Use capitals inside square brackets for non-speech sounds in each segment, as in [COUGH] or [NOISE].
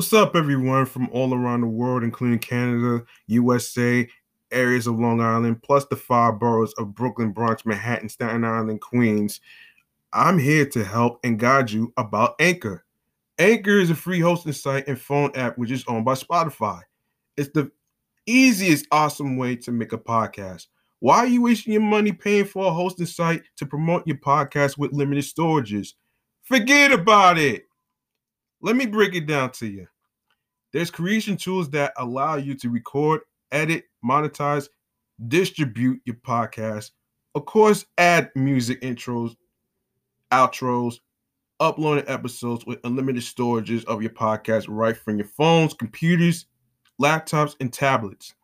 What's up, everyone from all around the world, including Canada, USA, areas of Long Island, plus the five boroughs of Brooklyn, Bronx, Manhattan, Staten Island, Queens. I'm here to help and guide you about Anchor. Anchor is a free hosting site and phone app which is owned by Spotify. It's the easiest, awesome way to make a podcast. Why are you wasting your money paying for a hosting site to promote your podcast with limited storages? Forget about it. Let me break it down to you. There's creation tools that allow you to record, edit, monetize, distribute your podcast. Of course, add music intros, outros, uploading episodes with unlimited storages of your podcast right from your phones, computers, laptops, and tablets.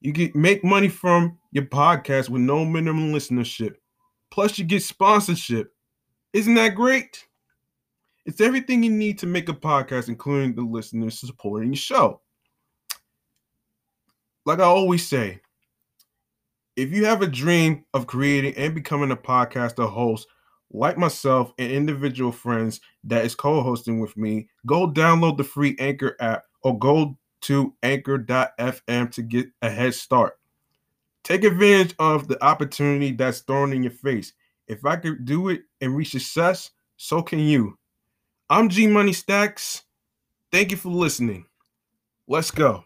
You can make money from your podcast with no minimum listenership. Plus, you get sponsorship. Isn't that great? It's everything you need to make a podcast, including the listeners supporting the show. Like I always say, if you have a dream of creating and becoming a podcaster host, like myself and individual friends that is co-hosting with me, go download the free Anchor app or go to anchor.fm to get a head start. Take advantage of the opportunity that's thrown in your face. If I could do it and reach success, so can you. I'm G Money Stacks. Thank you for listening. Let's go.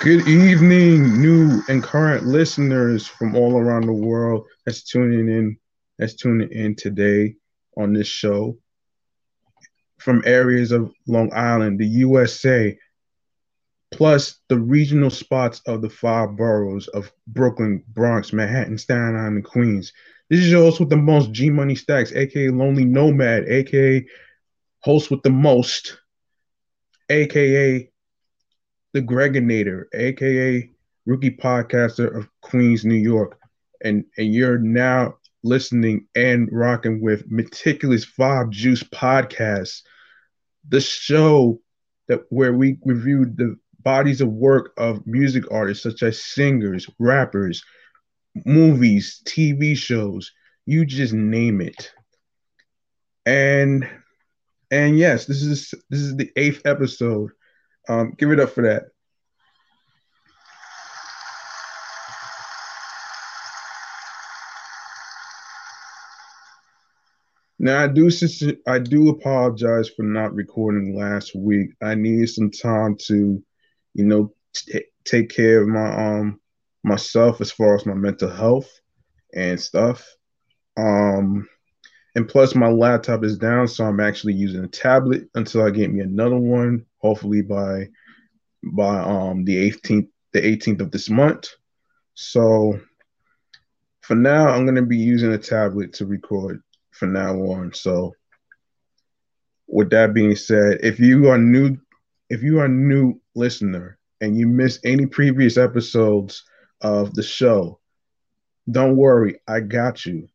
Good evening, new and current listeners from all around the world that's tuning in, that's tuning in today on this show from areas of Long Island, the USA, plus the regional spots of the five boroughs of Brooklyn, Bronx, Manhattan, Staten Island, and Queens. This is with the most G Money Stacks, aka Lonely Nomad, aka host with the most, aka the Gregonator, aka rookie podcaster of Queens, New York, and and you're now listening and rocking with Meticulous Vibe Juice podcast, the show that where we reviewed the bodies of work of music artists such as singers, rappers, movies, TV shows, you just name it. And and yes, this is this is the eighth episode. Um, give it up for that. Now I do I do apologize for not recording last week. I needed some time to, you know, t- take care of my um myself as far as my mental health and stuff. Um and plus my laptop is down, so I'm actually using a tablet until I get me another one, hopefully by by um the 18th the 18th of this month. So for now, I'm gonna be using a tablet to record from now on. So with that being said, if you are new, if you are a new listener and you missed any previous episodes of the show, don't worry, I got you.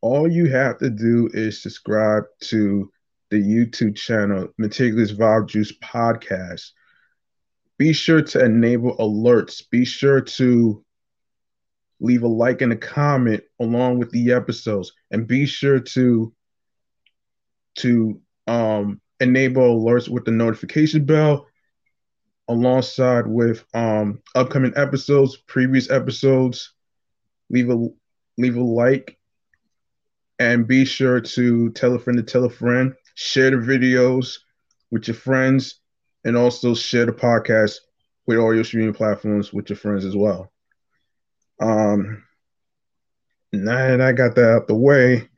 All you have to do is subscribe to the YouTube channel, Meticulous Vibe Juice Podcast. Be sure to enable alerts. Be sure to leave a like and a comment along with the episodes and be sure to to um enable alerts with the notification bell alongside with um upcoming episodes previous episodes leave a leave a like and be sure to tell a friend to tell a friend share the videos with your friends and also share the podcast with all your streaming platforms with your friends as well um, now that I got that out the way,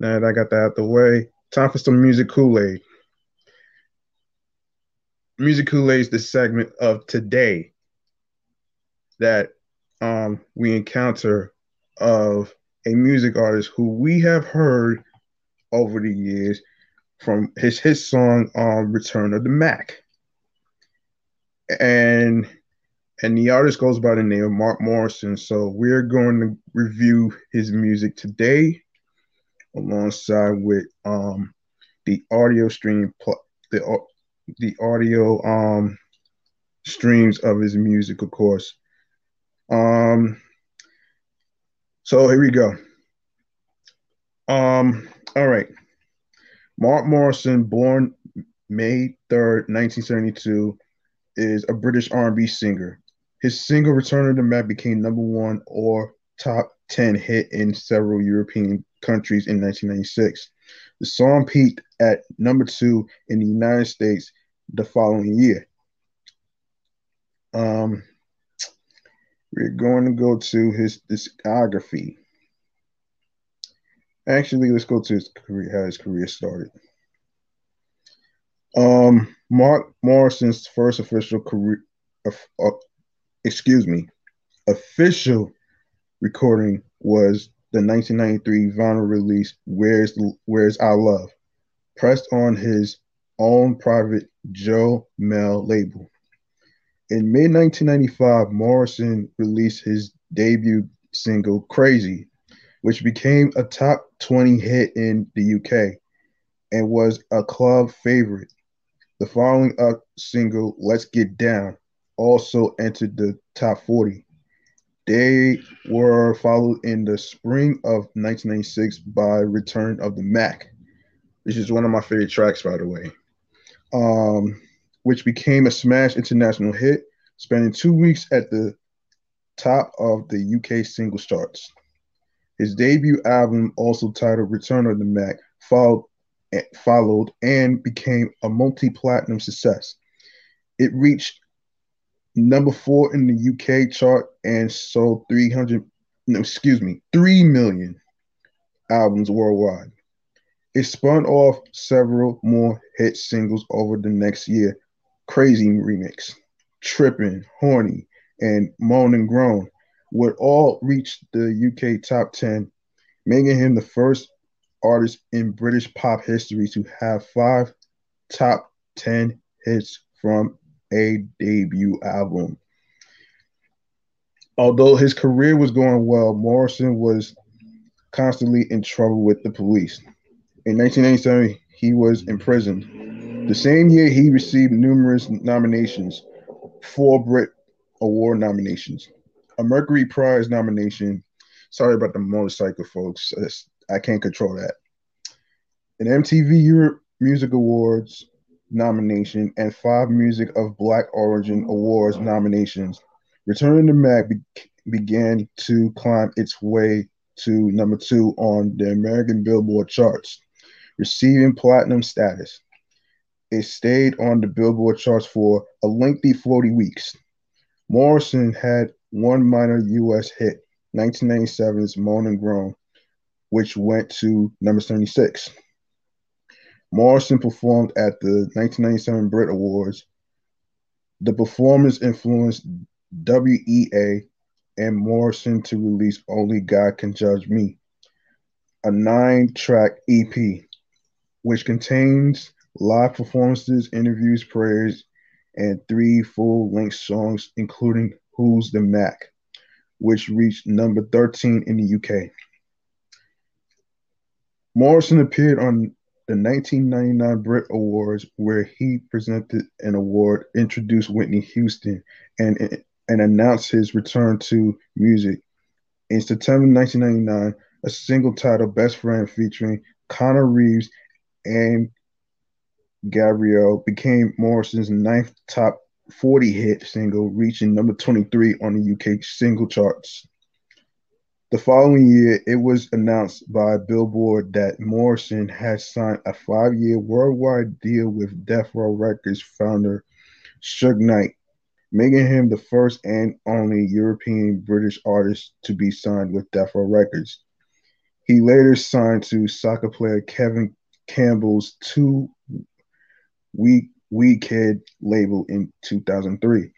now that I got that out the way, time for some music Kool Aid. Music Kool Aid is the segment of today that um, we encounter of a music artist who we have heard over the years from his his song um, Return of the Mac. And and the artist goes by the name of Mark Morrison. So we're going to review his music today, alongside with um, the audio stream, the the audio um, streams of his music, of course. Um, so here we go. Um, all right. Mark Morrison, born May 3rd, 1972, is a British R&B singer. His single Return of the Mac became number one or top 10 hit in several European countries in 1996. The song peaked at number two in the United States the following year. Um, we're going to go to his discography. Actually, let's go to his career, how his career started. Um, Mark Morrison's first official career, uh, excuse me, official recording was the 1993 vinyl release "Where's Where's Our Love," pressed on his own private Joe Mel label. In May 1995, Morrison released his debut single "Crazy," which became a top 20 hit in the UK and was a club favorite. The following up single, "Let's Get Down," also entered the top 40. They were followed in the spring of 1996 by Return of the Mac, which is one of my favorite tracks, by the way, um, which became a smash international hit, spending two weeks at the top of the UK single charts. His debut album, also titled Return of the Mac, followed, eh, followed and became a multi platinum success. It reached number four in the UK chart and sold 300, no, excuse me, 3 million albums worldwide. It spun off several more hit singles over the next year Crazy Remix, Trippin', Horny, and Moan and Groan would all reach the UK top 10, making him the first artist in British pop history to have five top 10 hits from a debut album. Although his career was going well, Morrison was constantly in trouble with the police. In 1997, he was imprisoned The same year, he received numerous nominations, four Brit Award nominations, a Mercury Prize nomination. Sorry about the motorcycle, folks. I can't control that. An MTV Europe Music Awards nomination and five Music of Black Origin Awards nominations. Returning to Mac be- began to climb its way to number two on the American Billboard charts, receiving platinum status. It stayed on the Billboard charts for a lengthy 40 weeks. Morrison had one minor U.S. hit, 1997's Moan and Groan, which went to number 76. Morrison performed at the 1997 Brit Awards. The performance influenced WEA and Morrison to release Only God Can Judge Me, a nine track EP, which contains live performances, interviews, prayers, and three full length songs, including Who's the Mac, which reached number 13 in the UK. Morrison appeared on the 1999 Brit Awards, where he presented an award, introduced Whitney Houston, and, and announced his return to music. In September 1999, a single titled Best Friend featuring Connor Reeves and Gabrielle became Morrison's ninth top 40 hit single, reaching number 23 on the UK single charts. The following year, it was announced by Billboard that Morrison had signed a five year worldwide deal with Death Row Records founder Suge Knight, making him the first and only European British artist to be signed with Death Row Records. He later signed to soccer player Kevin Campbell's two week Weekhead label in 2003.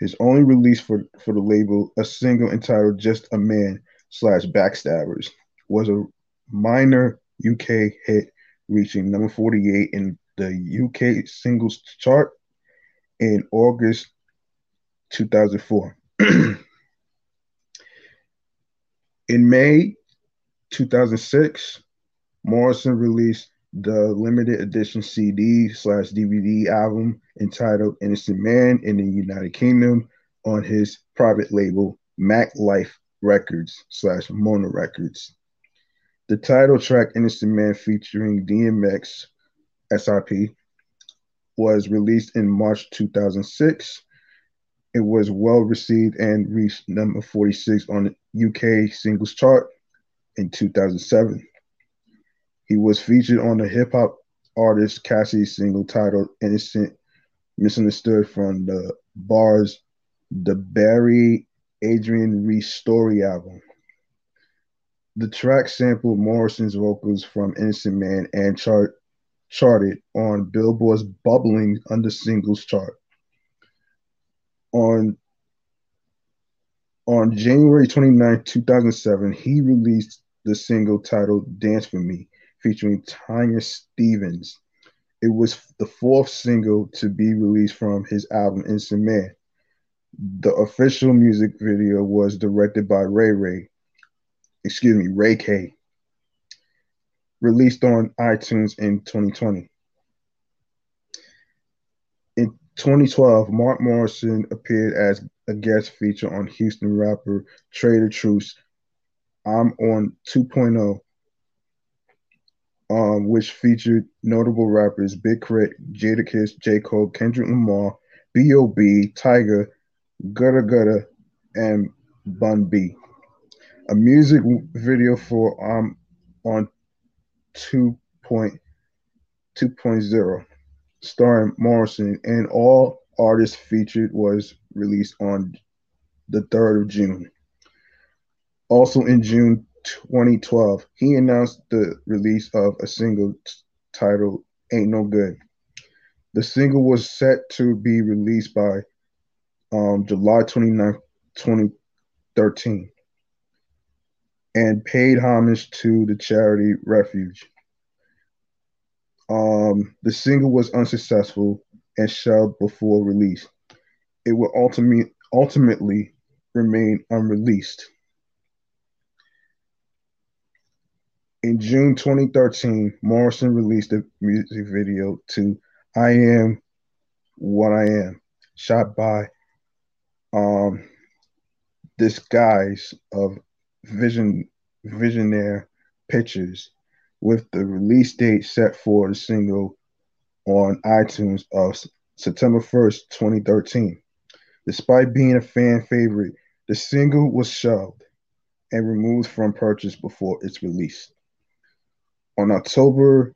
His only release for, for the label, a single entitled Just a Man slash Backstabbers, was a minor UK hit, reaching number 48 in the UK singles chart in August 2004. [CLEARS THROAT] in May 2006, Morrison released the limited edition CD slash DVD album entitled Innocent Man in the United Kingdom on his private label Mac Life Records slash Mona Records. The title track Innocent Man featuring DMX SIP was released in March 2006. It was well received and reached number 46 on the UK singles chart in 2007. He was featured on the hip hop artist Cassie's single titled Innocent Misunderstood from the Bars The Barry Adrian Reese Story album. The track sampled Morrison's vocals from Innocent Man and chart charted on Billboard's Bubbling Under Singles chart. On on January 29, 2007, he released the single titled Dance for Me featuring Tanya Stephens. It was the fourth single to be released from his album Innocent Man. The official music video was directed by Ray Ray, excuse me, Ray K. Released on iTunes in 2020. In 2012, Mark Morrison appeared as a guest feature on Houston rapper Trader Truce. I'm on 2.0 um, which featured notable rappers Big K.R.I.T., Jadakiss, J. Cole, Kendrick Lamar, B.O.B., Tyga, Gudda Gudda, and Bun B. A music video for um on 2.2.0 starring Morrison and all artists featured was released on the 3rd of June. Also in June 2012, he announced the release of a single titled Ain't No Good. The single was set to be released by um, July 29, 2013, and paid homage to the charity Refuge. Um, the single was unsuccessful and shelved before release. It will ultimately ultimately remain unreleased. In June 2013, Morrison released a music video to I Am What I Am, shot by um, this guys of Vision Visionaire Pictures, with the release date set for the single on iTunes of September 1st, 2013. Despite being a fan favorite, the single was shelved and removed from purchase before its release. On October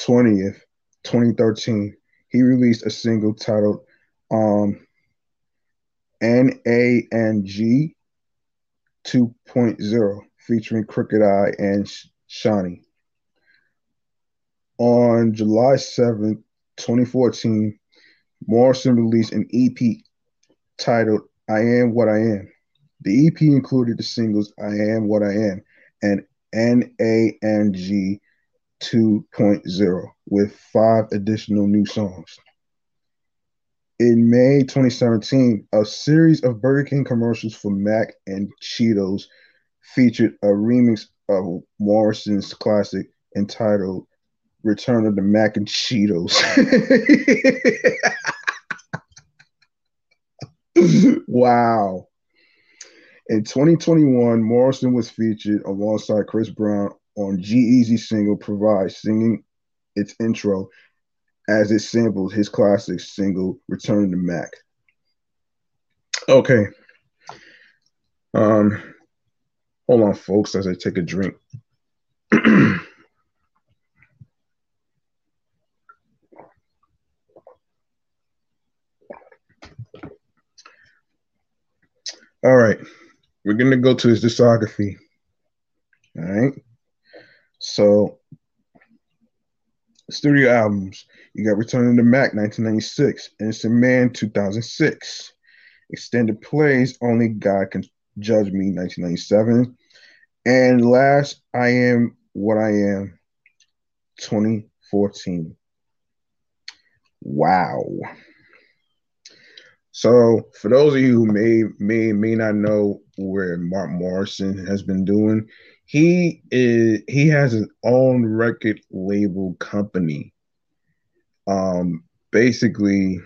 20th, 2013, he released a single titled um, NANG 2.0 featuring Crooked I and Shawnee. On July 7th, 2014, Morrison released an EP titled I Am What I Am. The EP included the singles I Am What I Am and NANG 2.0 with five additional new songs. In May 2017, a series of Burger King commercials for Mac and Cheetos featured a remix of Morrison's classic entitled Return of the Mac and Cheetos. [LAUGHS] wow. In 2021, Morrison was featured alongside Chris Brown on G-Eazy single Provide, singing its intro as it sampled his classic single Return to Mac. Okay. Um, hold on, folks, as I take a drink. [CLEARS THROAT] All right. We're to go to his discography. All right. So, studio albums. You got Returning to Mac 1996, Innocent Man 2006, Extended Plays Only God Can Judge Me 1997, and last I Am What I Am 2014. Wow. So, for those of you who may may may not know where Mark Morrison has been doing, he is he has his own record label company. Um, basically,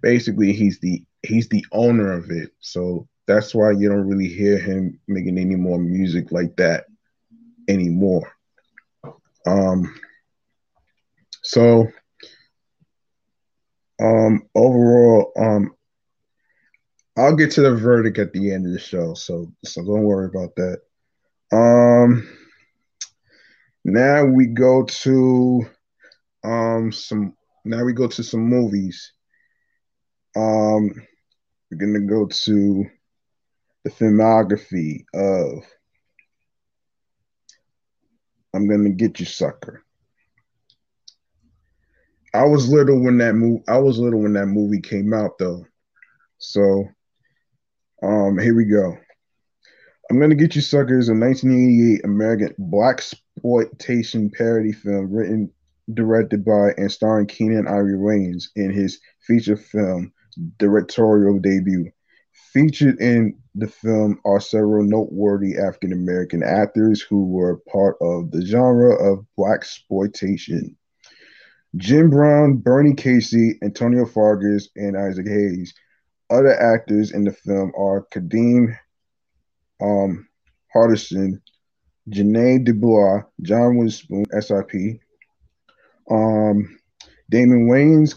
basically he's the he's the owner of it. So that's why you don't really hear him making any more music like that anymore. Um, so um, overall, um, I'll get to the verdict at the end of the show, so so don't worry about that. Um, now we go to um some. Now we go to some movies. Um, we're gonna go to the filmography of I'm gonna get you, sucker. I was little when that movie. I was little when that movie came out, though. So, um, here we go. I'm gonna get you suckers. A 1988 American black exploitation parody film written, directed by, and starring Keenen Ivory Wayans in his feature film directorial debut. Featured in the film are several noteworthy African American actors who were part of the genre of black exploitation. Jim Brown, Bernie Casey, Antonio Fargas, and Isaac Hayes. Other actors in the film are Kadeem um, Hardison, Janae DuBois, John Witherspoon, SIP, um, Damon Wayans,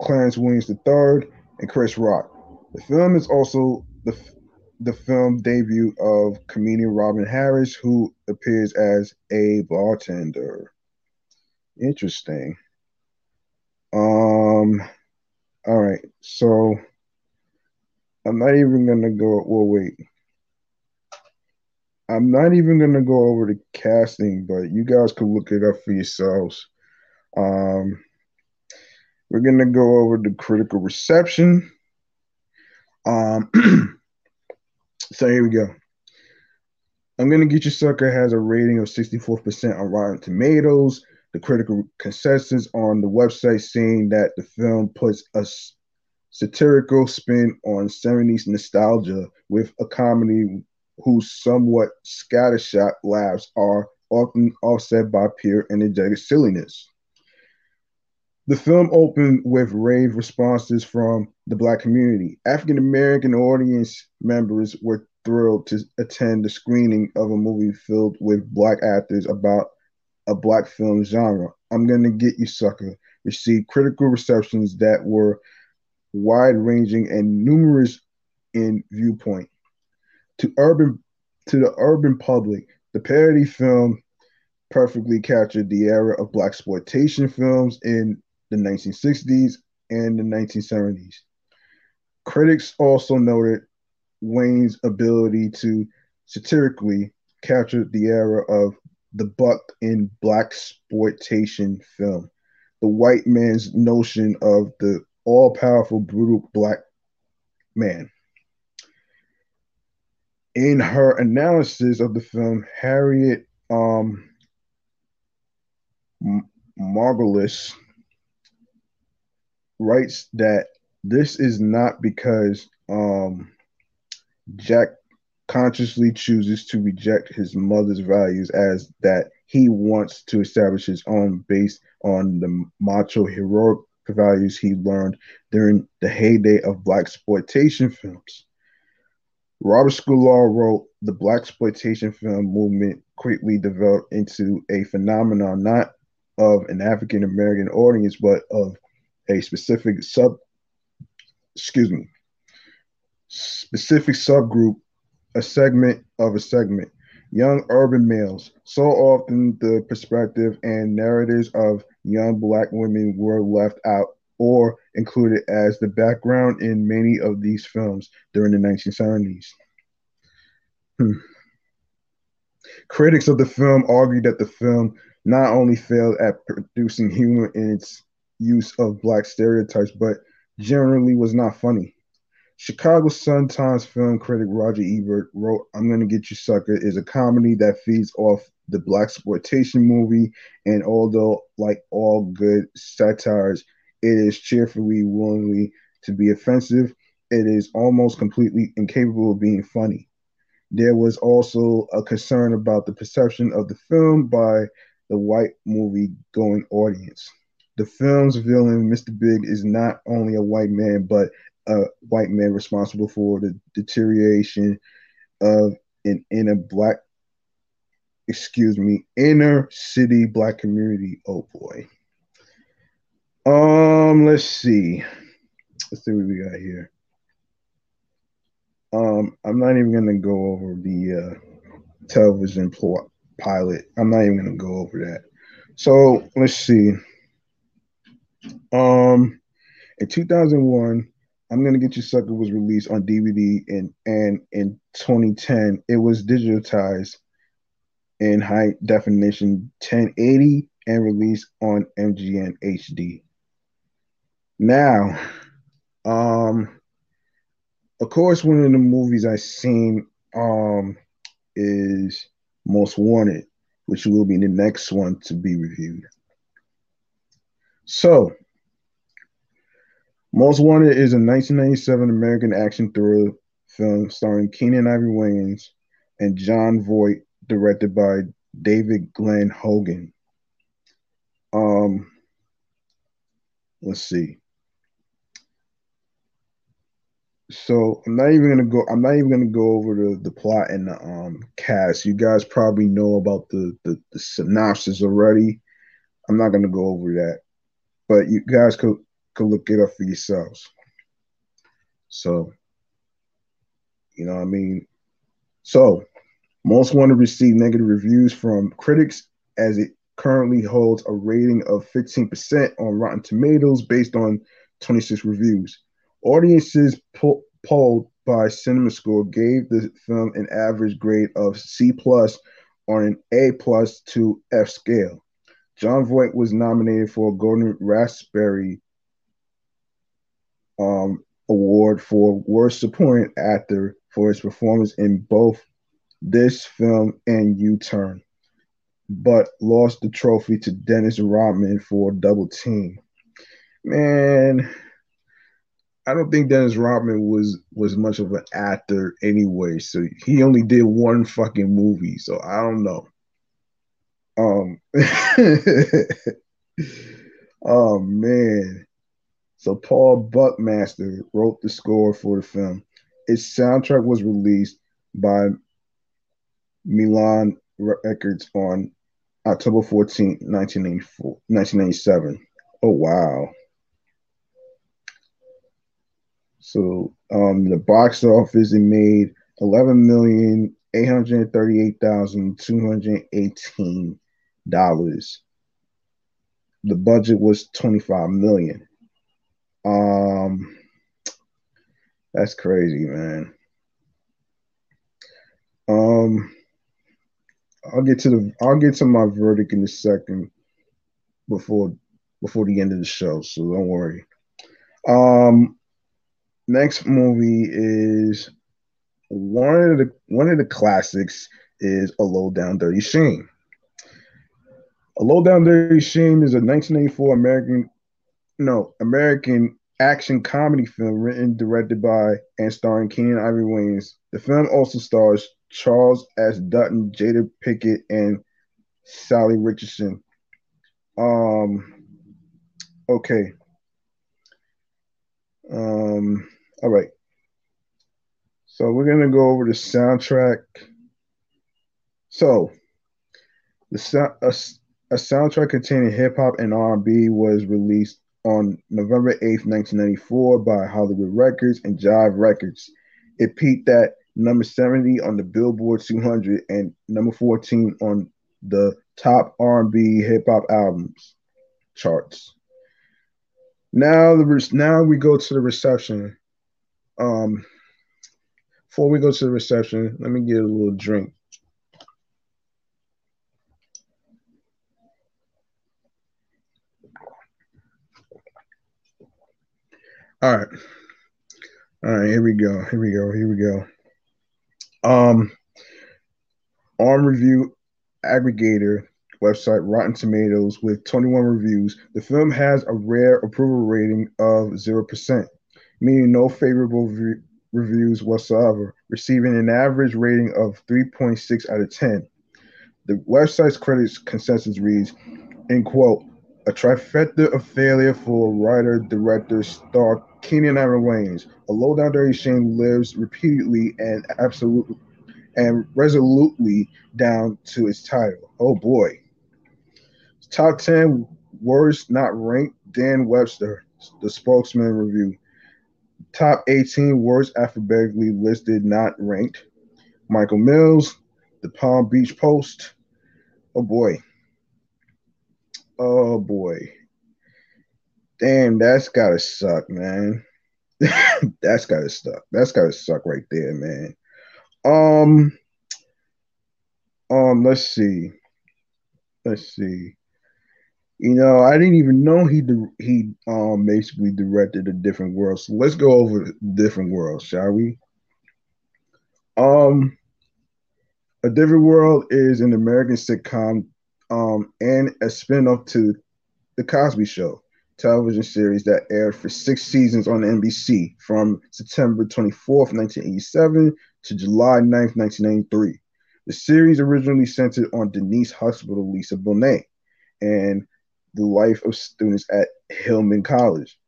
Clarence Williams III, and Chris Rock. The film is also the, the film debut of comedian Robin Harris, who appears as a bartender. Interesting. Um, all right, so I'm not even gonna go. Well, wait. I'm not even gonna go over the casting, but you guys can look it up for yourselves. Um, we're gonna go over the critical reception. Um, [CLEARS THROAT] so here we go. I'm gonna get you sucker has a rating of 64% on Rotten Tomatoes the critical consensus on the website saying that the film puts a satirical spin on 70s nostalgia with a comedy whose somewhat scattershot laughs are often offset by pure energetic silliness. The film opened with rave responses from the black community. African American audience members were thrilled to attend the screening of a movie filled with black actors about a black film genre. I'm gonna get you, sucker. Received critical receptions that were wide ranging and numerous in viewpoint. To urban to the urban public, the parody film perfectly captured the era of black exploitation films in the 1960s and the 1970s. Critics also noted Wayne's ability to satirically capture the era of the buck in black exploitation film, the white man's notion of the all-powerful, brutal black man. In her analysis of the film, Harriet um, Margolis writes that this is not because um, Jack consciously chooses to reject his mother's values as that he wants to establish his own based on the macho heroic values he learned during the heyday of black exploitation films. Robert Sklar wrote the black exploitation film movement quickly developed into a phenomenon not of an African American audience, but of a specific sub excuse me specific subgroup, a segment of a segment. Young urban males. So often the perspective and narratives of young black women were left out or included as the background in many of these films during the 1970s. Hmm. Critics of the film argued that the film not only failed at producing humor in its use of black stereotypes, but generally was not funny. Chicago Sun-Times film critic Roger Ebert wrote, I'm Gonna Get You Sucker is a comedy that feeds off the black exploitation movie, and although, like all good satires, it is cheerfully, willingly to be offensive, it is almost completely incapable of being funny. There was also a concern about the perception of the film by the white movie going audience. The film's villain, Mr. Big, is not only a white man, but a white man responsible for the deterioration of an inner black, excuse me, inner city black community. Oh boy. Um, let's see. Let's see what we got here. Um, I'm not even gonna go over the uh, television plot pilot. I'm not even gonna go over that. So let's see. Um, in 2001, I'm gonna get you sucker was released on DVD and and in 2010 it was digitized in high definition 1080 and released on MGM HD. Now, um, of course, one of the movies I seen um is Most Wanted, which will be the next one to be reviewed. So, most Wanted is a 1997 American action thriller film starring Keenen Ivory Wayans and Jon Voight, directed by David Glenn Hogan. Um, let's see. So I'm not even gonna go. I'm not even gonna go over the, the plot and the um cast. You guys probably know about the, the the synopsis already. I'm not gonna go over that, but you guys could could look it up for yourselves. So, you know what I mean? So, most want to receive negative reviews from critics as it currently holds a rating of 15% on Rotten Tomatoes based on 26 reviews. Audiences po- polled by CinemaScore gave the film an average grade of C plus on an A plus to F scale. Jon Voight was nominated for a Golden Raspberry um, award for Worst Supporting Actor for his performance in both this film and U Turn, but lost the trophy to Dennis Rodman for Double Team. Man, I don't think Dennis Rodman was was much of an actor anyway, so he only did one fucking movie, so I don't know. Um [LAUGHS] Oh man. So Paul Buckmaster wrote the score for the film. Its soundtrack was released by Milan Records on October 14, 1994, 1997. Oh wow. So um, the box office it made eleven million eight hundred thirty-eight thousand two hundred eighteen dollars. The budget was twenty-five million. Um, that's crazy, man. Um, I'll get to the I'll get to my verdict in a second before before the end of the show, so don't worry. Um, next movie is one of the one of the classics is A Low Down Dirty Shame. A Low Down Dirty Shame is a 1984 American no American action comedy film written, directed by, and starring Keenen Ivory Wayans. The film also stars Charles S. Dutton, Jada Pinkett, and Salli Richardson. Um, okay. Um, all right. So we're gonna go over the soundtrack. So the a, a soundtrack containing hip hop and R&B was released on November 8th, 1994 by Hollywood Records and Jive Records. It peaked at number 70 on the Billboard 200 and number 14 on the top R&B hip hop albums charts. Now the now we go to the reception. Um, before we go to the reception, let me get a little drink. All right. All right, here we go. Here we go. Here we go. Um arm review aggregator website Rotten Tomatoes with 21 reviews. The film has a rare approval rating of 0%, meaning no favorable re- reviews whatsoever, receiving an average rating of 3.6 out of 10. The website's critics consensus reads, in quote, a trifecta of failure for writer, director, star Keenen Ivory Wayans. A low down dirty shame lives repeatedly and absolutely and resolutely down to its title. Oh boy. Top 10 worst not ranked Dan Webster, the spokesman review. Top 18 worst alphabetically listed not ranked. Michael Mills, the Palm Beach Post. Oh boy. Oh boy. Damn, that's gotta suck, man. [LAUGHS] that's gotta suck. That's gotta suck right there, man. Um, um, let's see. Let's see. You know, I didn't even know he he um basically directed a different world. So let's go over different worlds, shall we? Um, a different world is an American sitcom um, and a spin-off to The Cosby Show television series that aired for six seasons on NBC from September 24th, 1987 to July 9th, 1993. The series originally centered on Denise Huxtable Lisa Bonet and the life of students at Hillman College.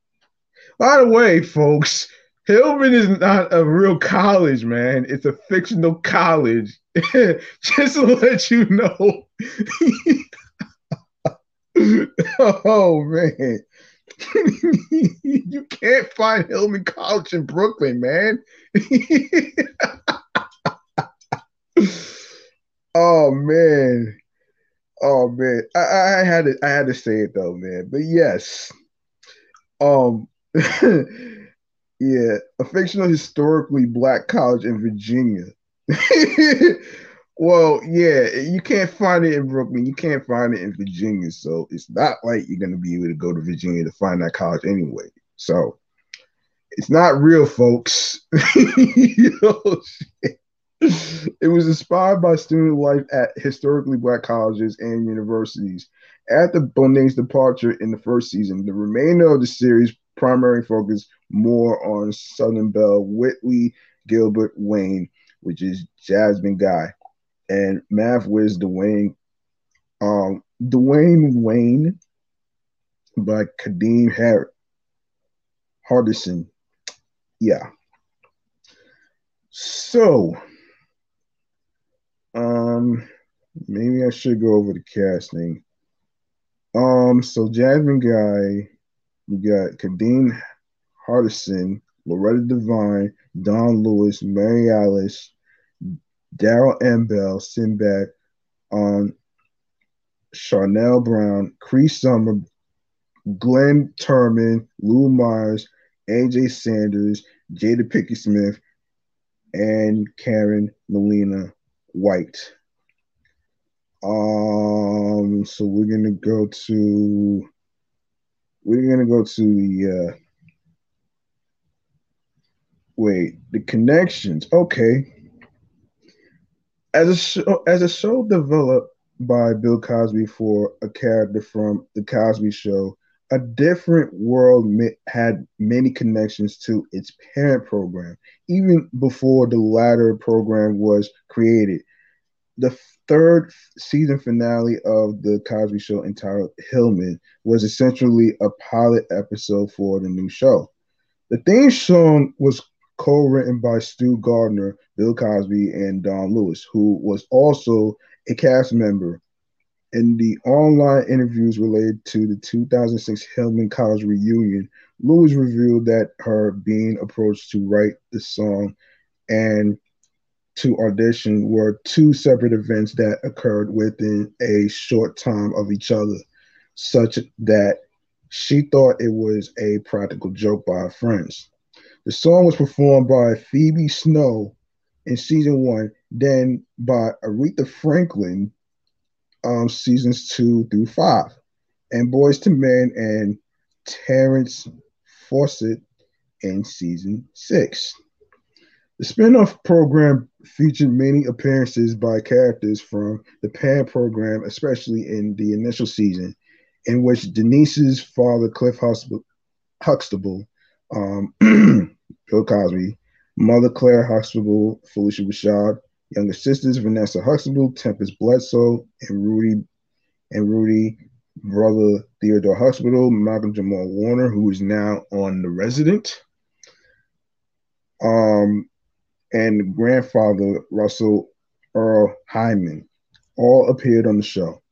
By the way, folks, Hillman is not a real college, man. It's a fictional college. [LAUGHS] Just to let you know. [LAUGHS] oh man. [LAUGHS] you can't find Hillman College in Brooklyn, man. [LAUGHS] oh man. Oh man. I, I had to I had to say it though, man. But yes. Um yeah, a fictional historically black college in Virginia. Well, yeah, you can't find it in Brooklyn. You can't find it in Virginia. So it's not like you're going to be able to go to Virginia to find that college anyway. So it's not real, folks. [LAUGHS] it was inspired by student life at historically black colleges and universities. After Bonet's departure in the first season, the remainder of the series primary focus more on Southern Belle, Whitley, Gilbert, Wayne, which is Jasmine Guy, and Math Wiz Dwayne, um, Dwayne Wayne, by Kadeem Har- Hardison. Yeah. So, um, maybe I should go over the casting. Um, so Jasmine Guy, you got Kadeem Hardison, Loretta Devine, Dawnn Lewis, Mary Alice, Darryl M. Bell, Sinbad, um, Charnele Brown, Cree Summer, Glenn Turman, Lou Myers, Ajai Sanders, Jada Pinkett Smith, and Karen Malina White. Um, so we're gonna go to we're gonna go to the uh wait, the connections. Okay. As a show as a show developed by Bill Cosby for a character from the Cosby Show, a different world had many connections to its parent program, even before the latter program was created. The third season finale of the Cosby Show, entitled Hillman, was essentially a pilot episode for the new show. The theme song was co-written by Stu Gardner, Bill Cosby, and Dawnn Lewis, who was also a cast member. In the online interviews related to the 2006 Hillman College reunion, Lewis revealed that her being approached to write the song and to audition were two separate events that occurred within a short time of each other, such that she thought it was a practical joke by her friends. The song was performed by Phoebe Snow in season one, then by Aretha Franklin um, seasons two through five, and Boyz II Men and Terrence Fawcett in season six. The spin-off program featured many appearances by characters from the Pan program, especially in the initial season, in which Denise's father, Cliff Huxtable, um, [CLEARS THROAT] Bill Cosby, mother Claire Huxtable, Phylicia Rashad, younger sisters Vanessa Huxtable, Tempestt Bledsoe, and Rudy and Rudy, brother Theodore Huxtable, Malcolm Jamal Warner, who is now on The Resident. Um, and grandfather Russell Earle Hyman all appeared on the show,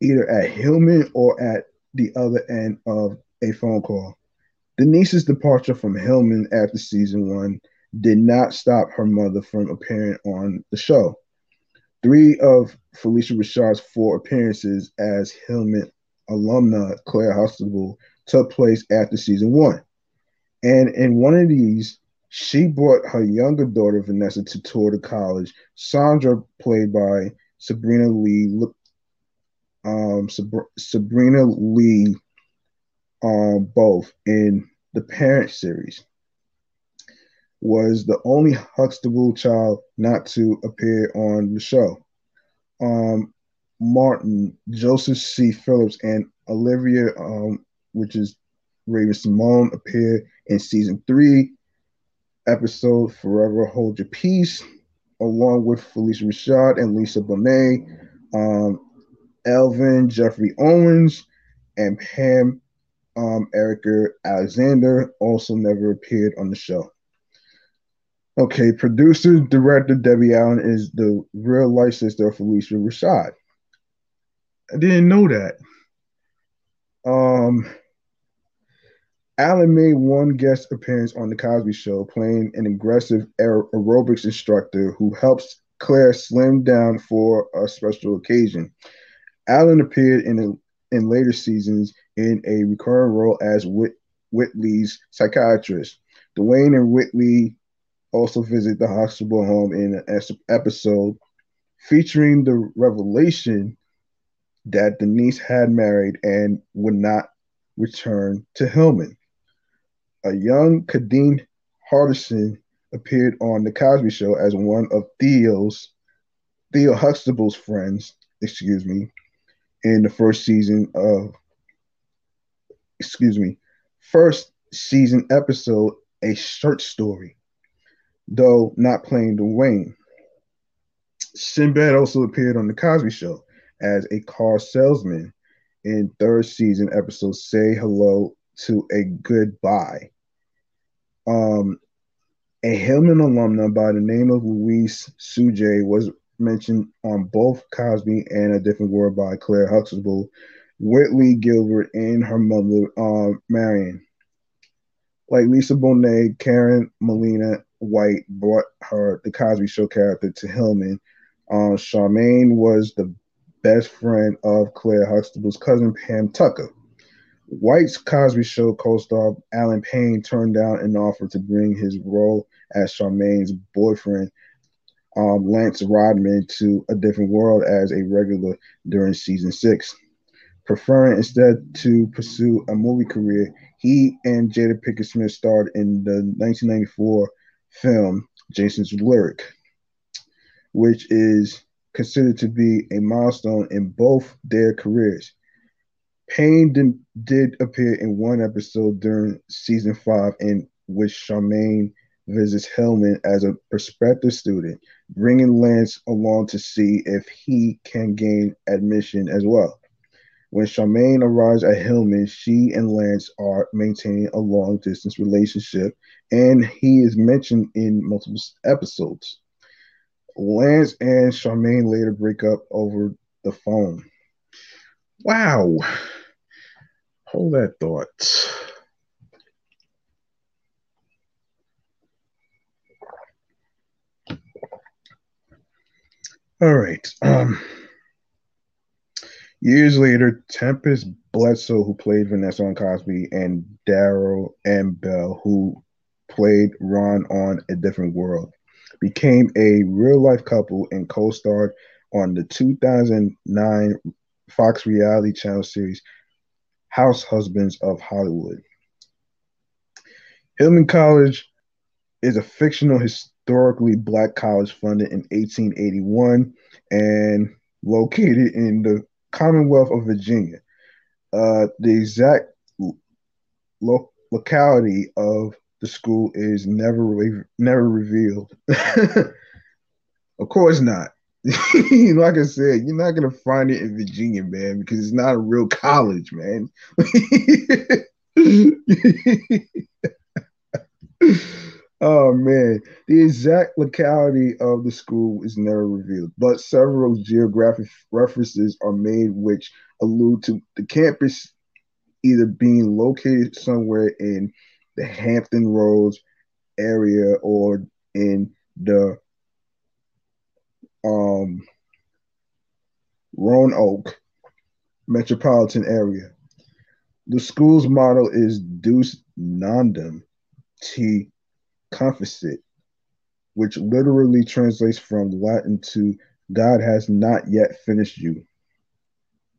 either at Hillman or at the other end of a phone call. Denise's departure from Hillman after season one did not stop her mother from appearing on the show. Three of Phylicia Rashad's four appearances as Hillman alumna Claire Huxtable took place after season one. And in one of these, she brought her younger daughter Vanessa to tour the college. Sandra, played by Sabrina Lee, um, Sabrina Lee, um, both in the Parent series, was the only Huxtable child not to appear on the show. Um, Martin, Joseph C. Phillips, and Olivia, um, which is Raven-Symoné, appear in season three episode Forever Hold Your Peace, along with Phylicia Rashad and Lisa Bonet, um, Elvin, Jeffrey Owens, and Pam um, Erika Alexander also never appeared on the show. Okay, producer, director Debbie Allen is the real life sister of Phylicia Rashad. I didn't know that. Um, Allen made one guest appearance on The Cosby Show, playing an aggressive aerobics instructor who helps Claire slim down for a special occasion. Allen appeared in a, in later seasons in a recurring role as Whit, Whitley's psychiatrist. Dwayne and Whitley also visit the hospital home in an episode featuring the revelation that Denise had married and would not return to Hillman a young Kadeem Hardison appeared on The Cosby Show as one of Theo's Theo Huxtable's friends, excuse me, in the first season of excuse me, first season episode, A Short Story, though not playing Dwayne. Sinbad also appeared on The Cosby Show as a car salesman in third season episode Say Hello to a Goodbye. Um, a Hillman alumna by the name of Louise Suje was mentioned on both Cosby and A Different World by Claire Huxtable, Whitley Gilbert, and her mother, uh, Marion. Like Lisa Bonet, Karen Malina White brought her the Cosby Show character to Hillman. Uh, Charmaine was the best friend of Claire Huxtable's cousin Pam Tucker. White's Cosby Show co-star Allen Payne turned down an offer to bring his role as Charmaine's boyfriend, um, Lance Rodman, to a different world as a regular during season six. Preferring instead to pursue a movie career, he and Jada Pinkett Smith starred in the 1994 film Jason's Lyric, which is considered to be a milestone in both their careers. Payne did, did appear in one episode during season five, in which Charmaine visits Hillman as a prospective student, bringing Lance along to see if he can gain admission as well. When Charmaine arrives at Hillman, she and Lance are maintaining a long distance relationship, and he is mentioned in multiple episodes. Lance and Charmaine later break up over the phone. Wow. Hold that thought. All right. Um, years later, Tempestt Bledsoe, who played Vanessa on Cosby, and Darryl M. Bell, who played Ron on A Different World, became a real life couple and co starred on the 2009 Fox reality channel series House Husbands of Hollywood. Hillman College is a fictional historically black college funded in 1881 and located in the Commonwealth of Virginia. Uh, the exact lo- locality of the school is never re- never revealed. [LAUGHS] of course not. [LAUGHS] like I said, you're not gonna find it in Virginia, man, because it's not a real college, man. [LAUGHS] oh man, the exact locality of the school is never revealed, but several geographic references are made which allude to the campus either being located somewhere in the Hampton Roads area or in the um, Roanoke metropolitan area. The school's motto is Deus Nondum Te Confecit, which literally translates from Latin to God has not yet finished you.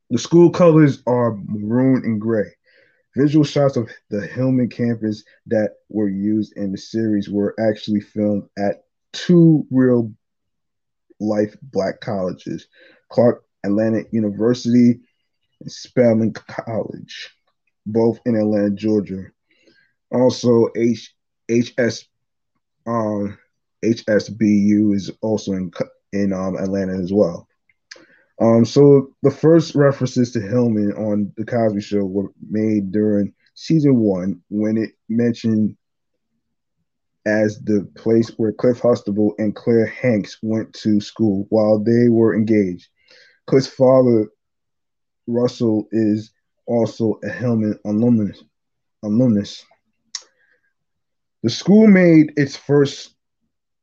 The school colors are maroon and gray. Visual shots of the Hillman campus that were used in the series were actually filmed at two real life black colleges Clark Atlanta University and Spelman College, both in Atlanta, Georgia. Also, H, HS, um, HSBU is also in, in um, Atlanta as well. Um, so the first references to Hillman on the Cosby Show were made during season one when it mentioned as the place where Cliff Huxtable and Claire Hanks went to school while they were engaged. Cliff's father, Russell, is also a Hillman alumnus. alumnus. The school made its first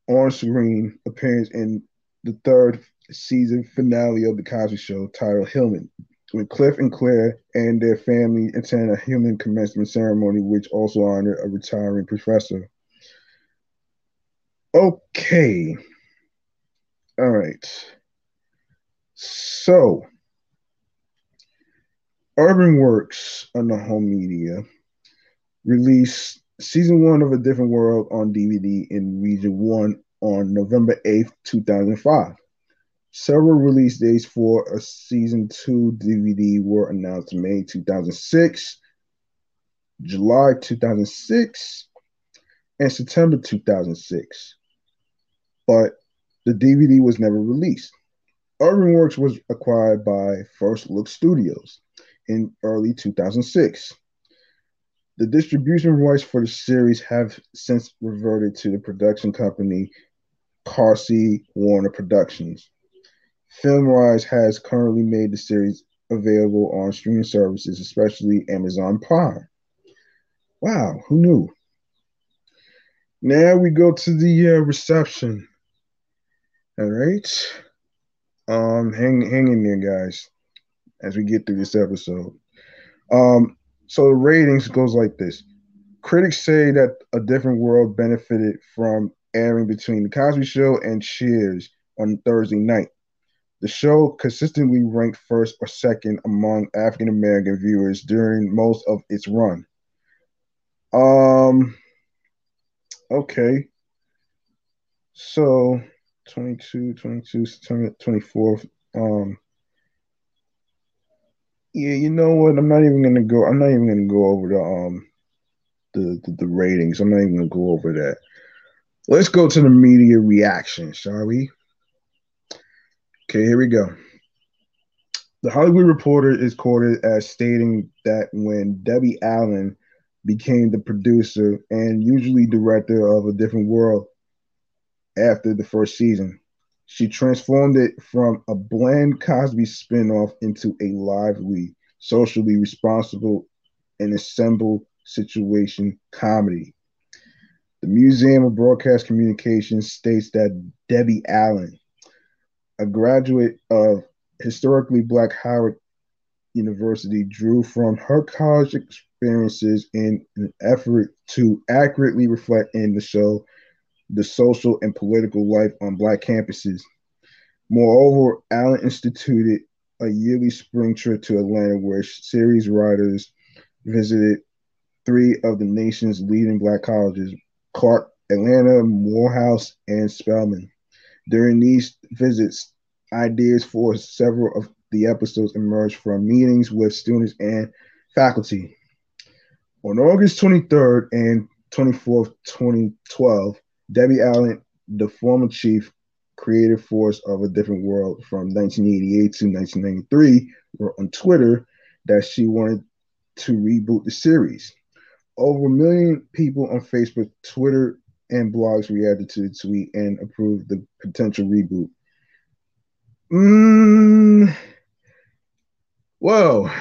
on-screen appearance in the third season finale of the Cosby Show, titled Hillman, when Cliff and Claire and their family attended a Hillman commencement ceremony, which also honored a retiring professor. Okay. All right. So, Urban Works on the home media released season one of A Different World on DVD in region one on November 8th, 2005. Several release dates for a season two DVD were announced May 2006, July 2006, and September 2006 but the DVD was never released. Urban Works was acquired by First Look Studios in early 2006. The distribution rights for the series have since reverted to the production company Carsey Werner Productions. FilmRise has currently made the series available on streaming services, especially Amazon Prime. Wow, who knew? Now we go to the uh, reception. All right. Um, hang hang in there, guys, as we get through this episode. Um, so the ratings goes like this. Critics say that A Different World benefited from airing between The Cosby Show and Cheers on Thursday night. The show consistently ranked first or second among African American viewers during most of its run. Um, okay. So 22, 22, September 24th. Um, yeah, you know what? I'm not even gonna go. I'm not even gonna go over the um the the, the ratings. I'm not even gonna go over that. Let's go to the media reaction, shall we? Okay, here we go. The Hollywood Reporter is quoted as stating that when Debbie Allen became the producer and usually director of A Different World, after the first season. She transformed it from a bland Cosby spinoff into a lively, socially responsible, and assembled situation comedy. The Museum of Broadcast Communications states that Debbie Allen, a graduate of historically black Howard University, drew from her college experiences in an effort to accurately reflect in the show the social and political life on Black campuses. Moreover, Allen instituted a yearly spring trip to Atlanta where series writers visited three of the nation's leading Black colleges Clark, Atlanta, Morehouse, and Spelman. During these visits, ideas for several of the episodes emerged from meetings with students and faculty. On August 23rd and 24th, 2012, Debbie Allen, the former chief creative force of A Different World from 1988 to 1993, wrote on Twitter that she wanted to reboot the series. Over a million people on Facebook, Twitter, and blogs reacted to the tweet and approved the potential reboot. Mm, well,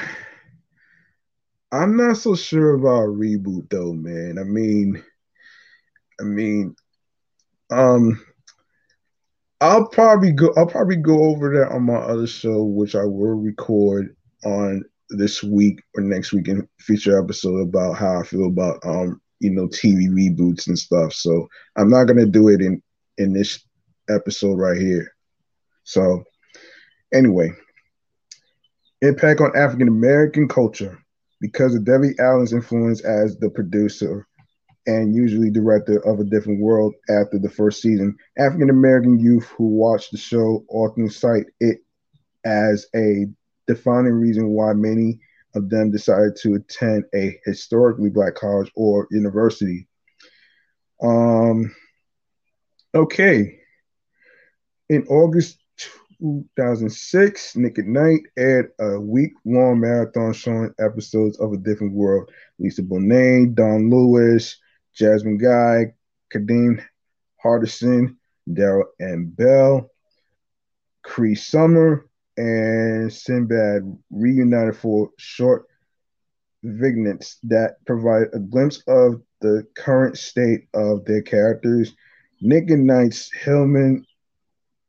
I'm not so sure about reboot though, man. I mean, I mean, um, I'll probably go. I'll probably go over that on my other show, which I will record on this week or next week in future episode about how I feel about um you know TV reboots and stuff. So I'm not gonna do it in in this episode right here. So anyway, impact on African American culture because of Debbie Allen's influence as the producer and usually director of A Different World after the first season. African American youth who watch the show often cite it as a defining reason why many of them decided to attend a historically black college or university. Um, okay. In August 2006, Nick at Nite aired a week long marathon showing episodes of A Different World. Lisa Bonet, Dawnn Lewis, Jasmine Guy, Kadeem Hardison, Darryl M. Bell, Cree Summer, and Sinbad reunited for short vignettes that provide a glimpse of the current state of their characters. Nick at Nite's Hillman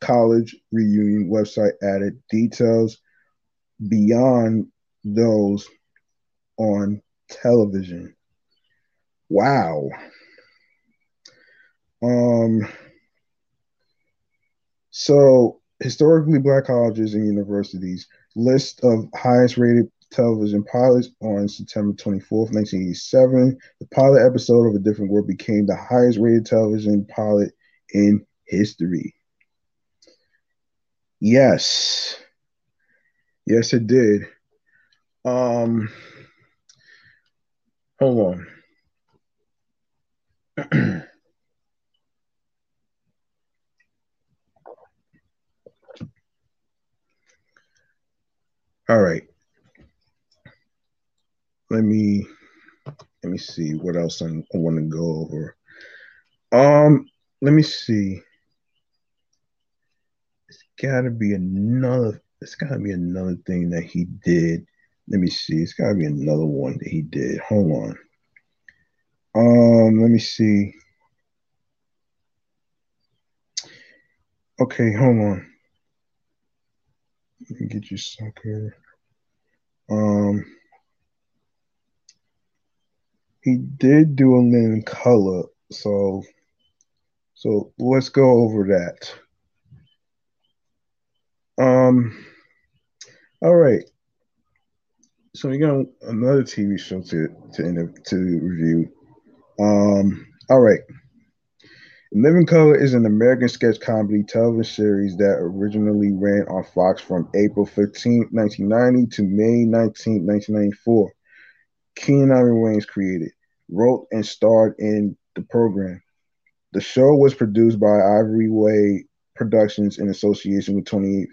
College reunion website added details beyond those on television. Wow. Um, so historically black colleges and universities list of highest rated television pilots on September 24th, 1987. The pilot episode of A Different World became the highest rated television pilot in history. Yes. Yes, it did. Um, hold on. [CLEARS THROAT] All right. let me let me see what else I, I want to go over. Um, let me see. It's got to be another. It's got to be another thing that he did. Let me see. It's got to be another one that he did. Hold on. Um, let me see. Okay, hold on. Let me get you sucker. Um, he did do a Living Color, so so let's go over that. Um, all right. So we got another TV show to to to review. Um, all right. Living Color is an American sketch comedy television series that originally ran on Fox from April 15, 1990 to May 19, 1994. Keenen Ivory Wayans created, wrote, and starred in the program. The show was produced by Ivory Way Productions in association with 20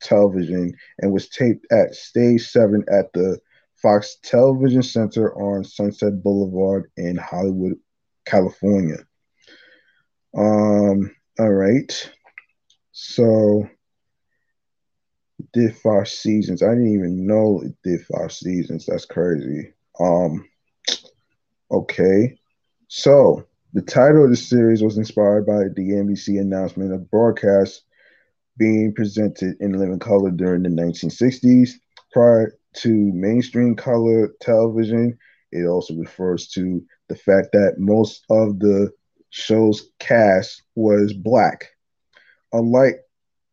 Television and was taped at Stage 7 at the Fox Television Center on Sunset Boulevard in Hollywood, California. Um, all right. So did five seasons. I didn't even know it did five seasons. That's crazy. Um, okay. So the title of the series was inspired by the NBC announcement of broadcast being presented in living color during the 1960s. Prior to mainstream color television, it also refers to the fact that most of the show's cast was black. Unlike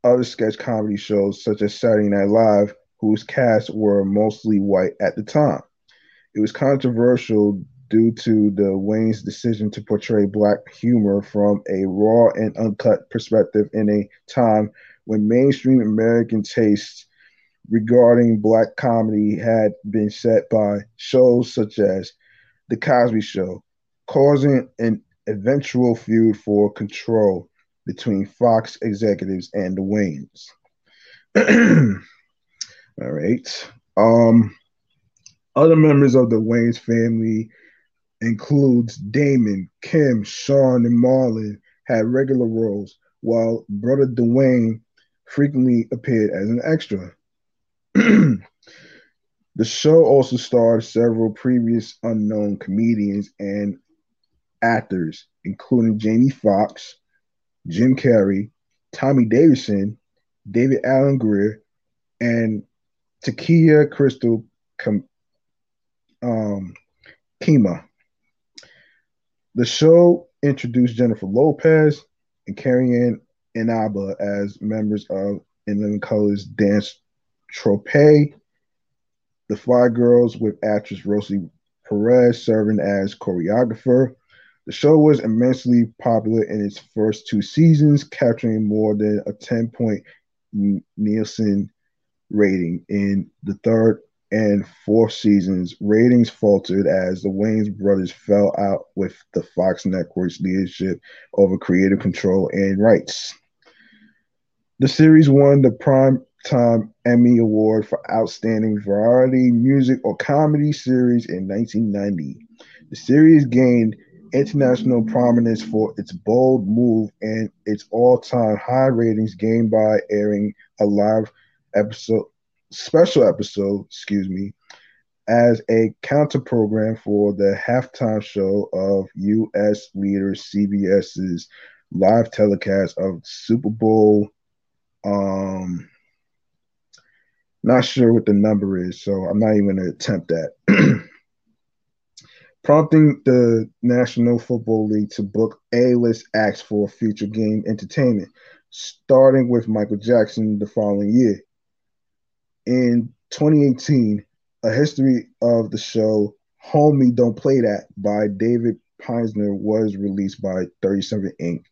other sketch comedy shows such as Saturday Night Live, whose cast were mostly white at the time. It was controversial due to the Wayans' decision to portray black humor from a raw and uncut perspective in a time when mainstream American tastes regarding black comedy had been set by shows such as The Cosby Show, causing an eventual feud for control between Fox executives and the Wayans. [CLEARS THROAT] All right. Um, other members of the Wayans family includes Damon, Kim, Sean, and Marlon had regular roles, while brother Dwayne frequently appeared as an extra. The show also starred several previous unknown comedians and actors, including Jamie Foxx, Jim Carrey, Tommy Davidson, David Alan Grier, and T'Keyah Crystal um, Keymáh. The show introduced Jennifer Lopez and Carrie Ann Inaba as members of In Living Colors dance troupe. The Fly Girls with actress Rosie Perez serving as choreographer. The show was immensely popular in its first two seasons, capturing more than a 10 point Nielsen rating. In the third and fourth seasons, ratings faltered as the Wayans brothers fell out with the Fox Network's leadership over creative control and rights. The series won the Prime Time Emmy Award for Outstanding Variety Music or Comedy Series in 1990. The series gained international prominence for its bold move and its all-time high ratings gained by airing a live episode special episode, excuse me, as a counter program for the halftime show of US leader CBS's live telecast of Super Bowl um not sure what the number is, so I'm not even going to attempt that. [CLEARS THROAT] prompting the National Football League to book A-list acts for future game entertainment, starting with Michael Jackson the following year. In 2018, a history of the show Homie Don't Play That by David Peisner was released by 37 Ink,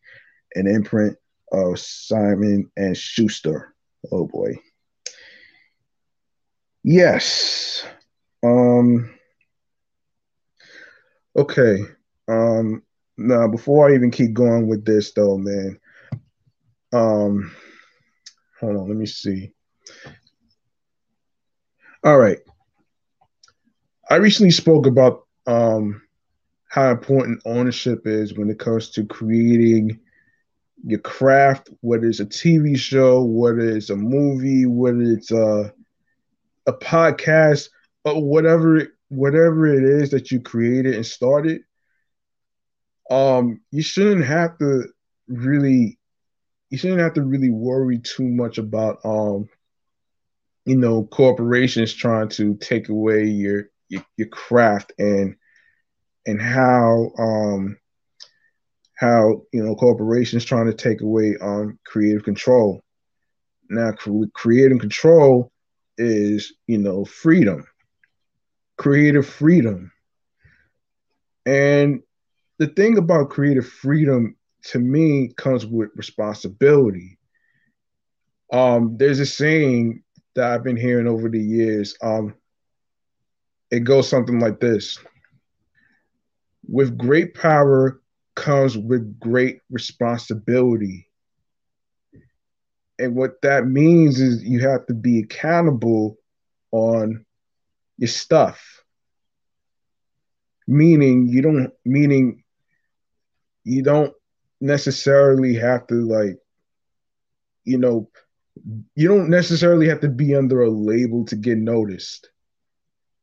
an imprint of Simon and Schuster. Oh boy. Yes. Um Okay. Um now before I even keep going with this though, man. Um hold on, let me see. All right. I recently spoke about um, how important ownership is when it comes to creating your craft, whether it's a TV show, whether it's a movie, whether it's a a podcast, or whatever whatever it is that you created and started. Um, you shouldn't have to really you shouldn't have to really worry too much about um you know corporations trying to take away your your, your craft and and how um how you know corporations trying to take away um creative control now cre- creative control is you know freedom creative freedom and the thing about creative freedom to me comes with responsibility. Um, there's a saying that I've been hearing over the years. Um, it goes something like this With great power comes with great responsibility. And what that means is you have to be accountable on your stuff. Meaning you don't meaning you don't necessarily have to like you know you don't necessarily have to be under a label to get noticed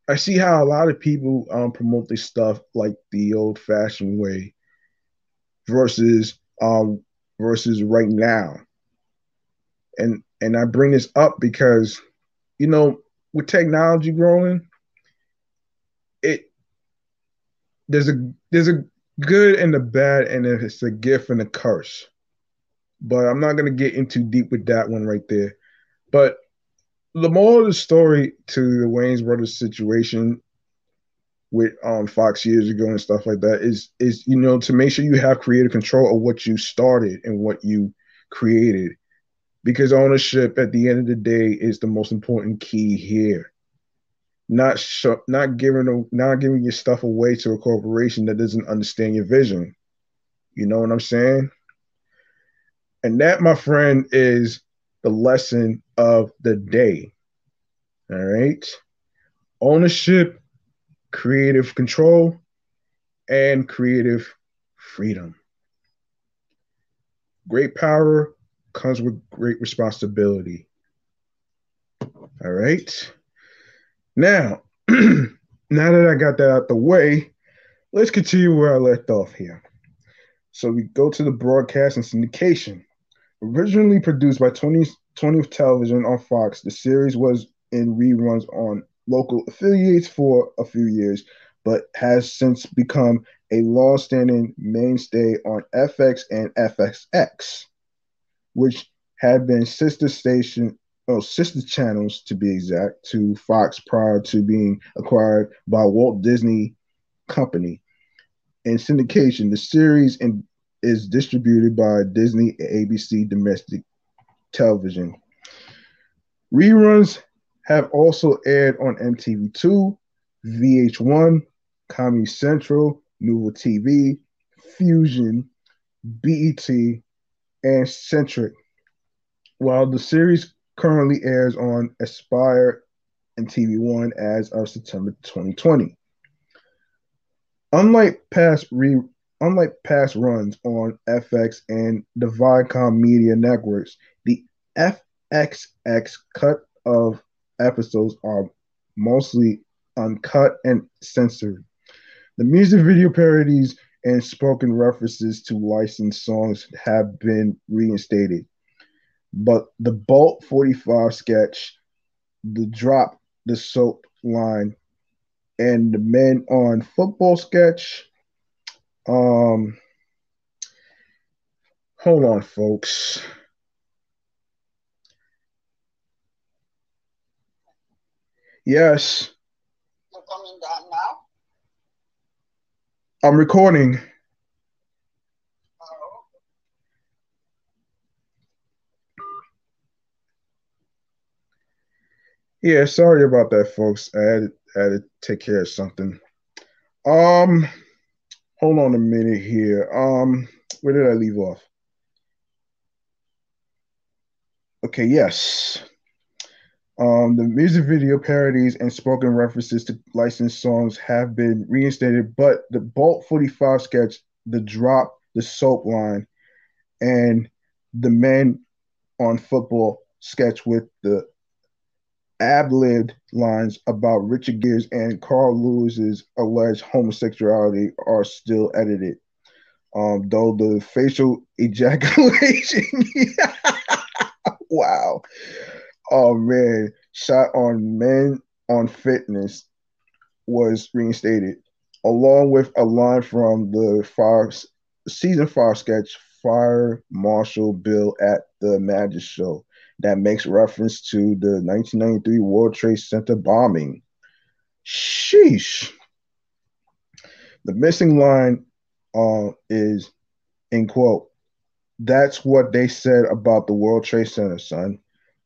i see how a lot of people um, promote this stuff like the old fashioned way versus um versus right now and and i bring this up because you know with technology growing it there's a there's a good and the bad, and it's a gift and a curse. But I'm not gonna get into deep with that one right there. But the moral of the story to the Wayans brothers situation with um Fox years ago and stuff like that is is you know to make sure you have creative control of what you started and what you created because ownership at the end of the day is the most important key here not sh- not giving not giving your stuff away to a corporation that doesn't understand your vision. You know what I'm saying? And that, my friend, is the lesson of the day. All right. Ownership, creative control, and creative freedom. Great power comes with great responsibility. All right. Now, [CLEARS THROAT] now that I got that out the way, let's continue where I left off here. So we go to the broadcast and syndication. Originally produced by 20, 20th Television on Fox, the series was in reruns on local affiliates for a few years, but has since become a long-standing mainstay on FX and FXX, which had been sister station oh, sister channels to be exact, to Fox prior to being acquired by Walt Disney Company. In syndication, the series in, is distributed by Disney ABC Domestic Television. Reruns have also aired on MTV2, VH1, Comedy Central, Nuvo TV, Fusion, BET, and Centric. While the series currently airs on Aspire and TV One as of September 2020. Unlike past re unlike past runs on FX and the Viacom media networks, the FXX cut of episodes are mostly uncut and censored. The music video parodies and spoken references to licensed songs have been reinstated. But the Bolt 45 sketch, the drop, the soap line, and the men on football sketch. Um, hold on, folks. Yes. I'm recording. Yeah, sorry about that, folks. I had, I had to take care of something. Um, hold on a minute here. Um, where did I leave off? Okay, yes. Um, the music video parodies and spoken references to licensed songs have been reinstated, but the Bolt 45 sketch, the drop, the soap line, and the men on football sketch with the ad-libbed lines about Richard Gere's and Carl Lewis's alleged homosexuality are still edited. Um, though the facial ejaculation, [LAUGHS] wow, oh man, shot on men on fitness was reinstated, along with a line from the five season five sketch Fire Marshal Bill at the Magic Show that makes reference to the 1993 World Trade Center bombing. Sheesh. The missing line uh, is, in quote, that's what they said about the World Trade Center, son.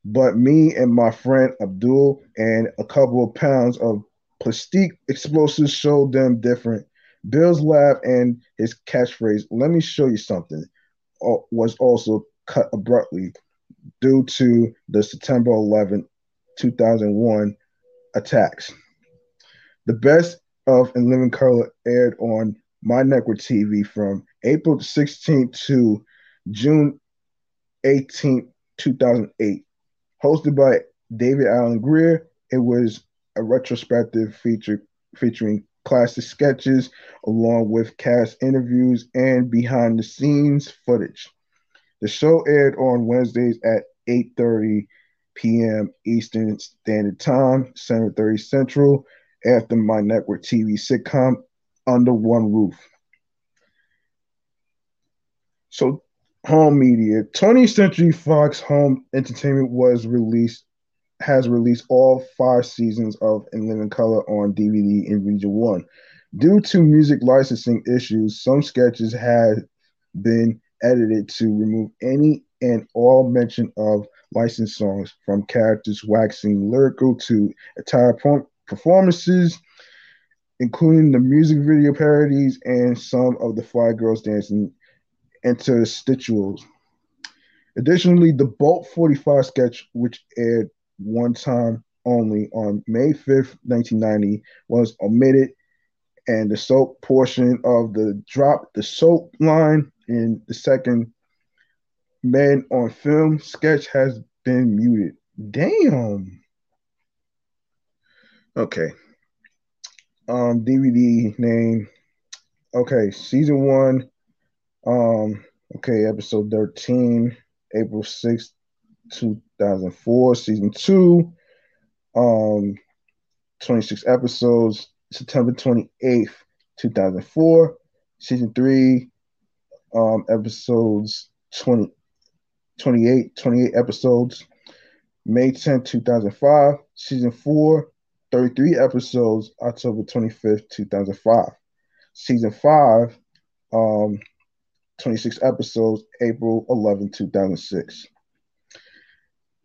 But me and my friend Abdul and a couple of pounds of plastic explosives showed them different. Bill's laugh and his catchphrase, let me show you something, was also cut abruptly due to the September 11, 2001 attacks. The best of In Living Color aired on My Network TV from April 16 to June 18, 2008. Hosted by David Alan Grier, it was a retrospective feature featuring classic sketches along with cast interviews and behind the scenes footage. The show aired on Wednesdays at 8:30 p.m. Eastern Standard Time, 7:30 Central, after my network TV sitcom Under One Roof. So, home media, 20th Century Fox Home Entertainment was released has released all five seasons of In Living Color on DVD in Region One. Due to music licensing issues, some sketches had been edited to remove any and all mention of licensed songs, from characters waxing lyrical to entire performances, including the music video parodies and some of the Fly Girls dancing interstitials. Additionally, the Bolt 45 sketch, which aired one time only on May 5th, 1990, was omitted, and the soap portion of the drop the soap line in the second Men on Film sketch has been muted. Damn. Okay. Um, DVD name. Okay, season one. Um, okay, episode 13, April 6th, 2004. Season two. Um, 26 episodes, September 28th, 2004. Season three, um, episodes 20, 28, 28 episodes. May 10, 2005. Season 4, 33 episodes, October 25th, 2005. Season 5, um, 26 episodes, April 11, 2006.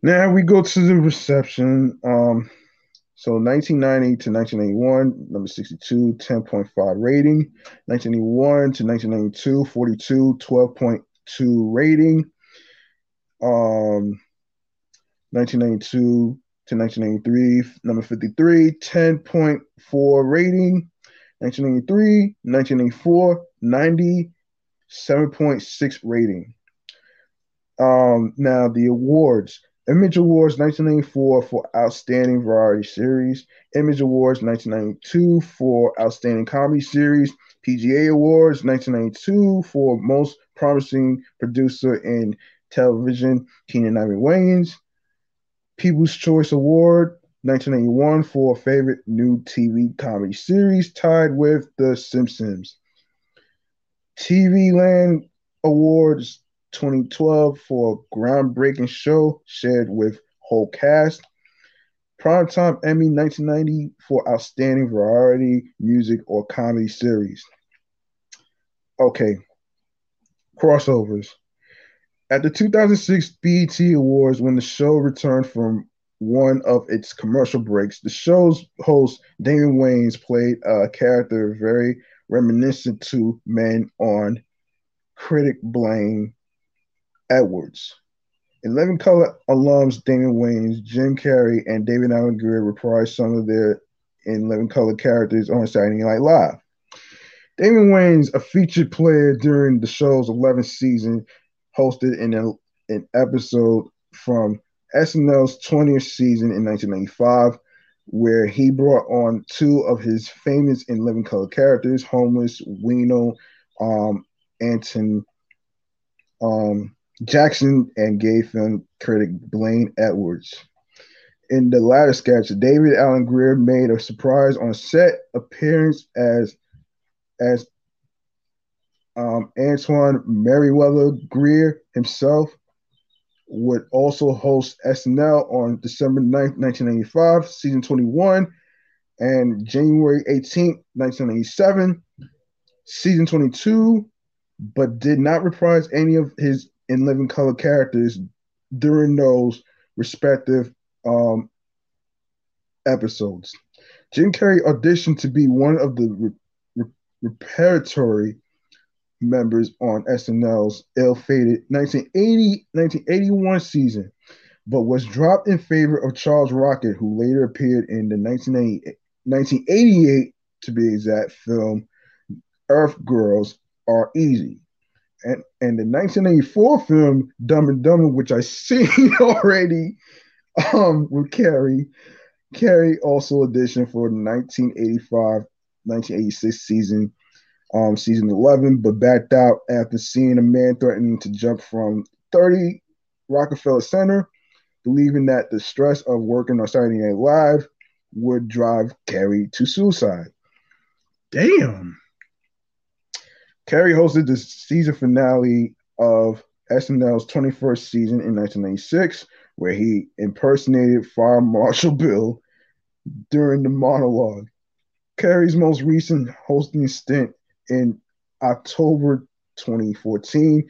Now we go to the reception. Um, so 1990 to 1991, number 62, 10.5 rating. 1981 to 1992, 42, 12.2 rating. Um, 1992 to 1993, number 53, 10.4 rating. 1993, 1984, 90, 7.6 rating. Um, now the awards. Image Awards 1994 for Outstanding Variety Series, Image Awards 1992 for Outstanding Comedy Series, PGA Awards 1992 for Most Promising Producer in Television, Keenen Ivory Wayans, People's Choice Award 1981 for Favorite New TV Comedy Series, tied with The Simpsons. TV Land Awards 2012 for a groundbreaking show shared with whole cast. Primetime Emmy 1990 for outstanding variety music or comedy series. Okay, crossovers. At the 2006 BET Awards, when the show returned from one of its commercial breaks, the show's host, Damon Wayans, played a character very reminiscent to Men on critic Blaine Edwards. In Living Color alums Damon Wayans, Jim Carrey, and David Alan Grier reprised some of their In Living Color characters on Saturday Night Live. Damon Wayans, a featured player during the show's 11th season, hosted an, an episode from SNL's 20th season in 1995, where he brought on two of his famous In Living Color characters, homeless Wino um, Anton um, Jackson and gay film critic Blaine Edwards. In the latter sketch, David Alan Grier made a surprise on set appearance as as um, Antoine Merriweather Grier himself would also host SNL on December 9th, 1995, season 21, and January 18th, 1997, season 22, but did not reprise any of his in living color characters during those respective um, episodes. Jim Carrey auditioned to be one of the re- re- repertory members on SNL's ill-fated 1980 1981 season, but was dropped in favor of Charles Rocket, who later appeared in the 1988, to be exact, film Earth Girls Are Easy and and the 1984 film Dumb and Dumber, which I [LAUGHS] see already, um, with Carrey. Carrey also auditioned for the 1985 1986 season, um, season 11, but backed out after seeing a man threatening to jump from 30 Rockefeller Center, believing that the stress of working on Saturday Night Live would drive Carrey to suicide. Damn. Carrey hosted the season finale of SNL's 21st season in 1996, where he impersonated Fire Marshal Bill during the monologue. Carrey's most recent hosting stint in October 2014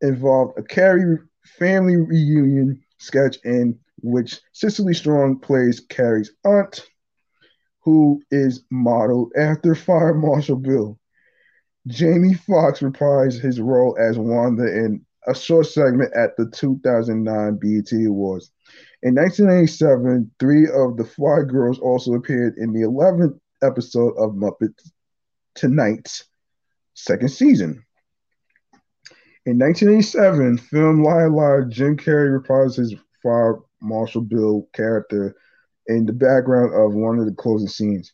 involved a Carrey family reunion sketch in which Cecily Strong plays Carrey's aunt, who is modeled after Fire Marshal Bill. Jamie Foxx reprised his role as Wanda in a short segment at the 2009 BET Awards. In 1987, three of the Fly Girls also appeared in the 11th episode of Muppets Tonight's second season. In 1987, film Liar Liar, Jim Carrey reprised his Fire Marshal Bill character in the background of one of the closing scenes.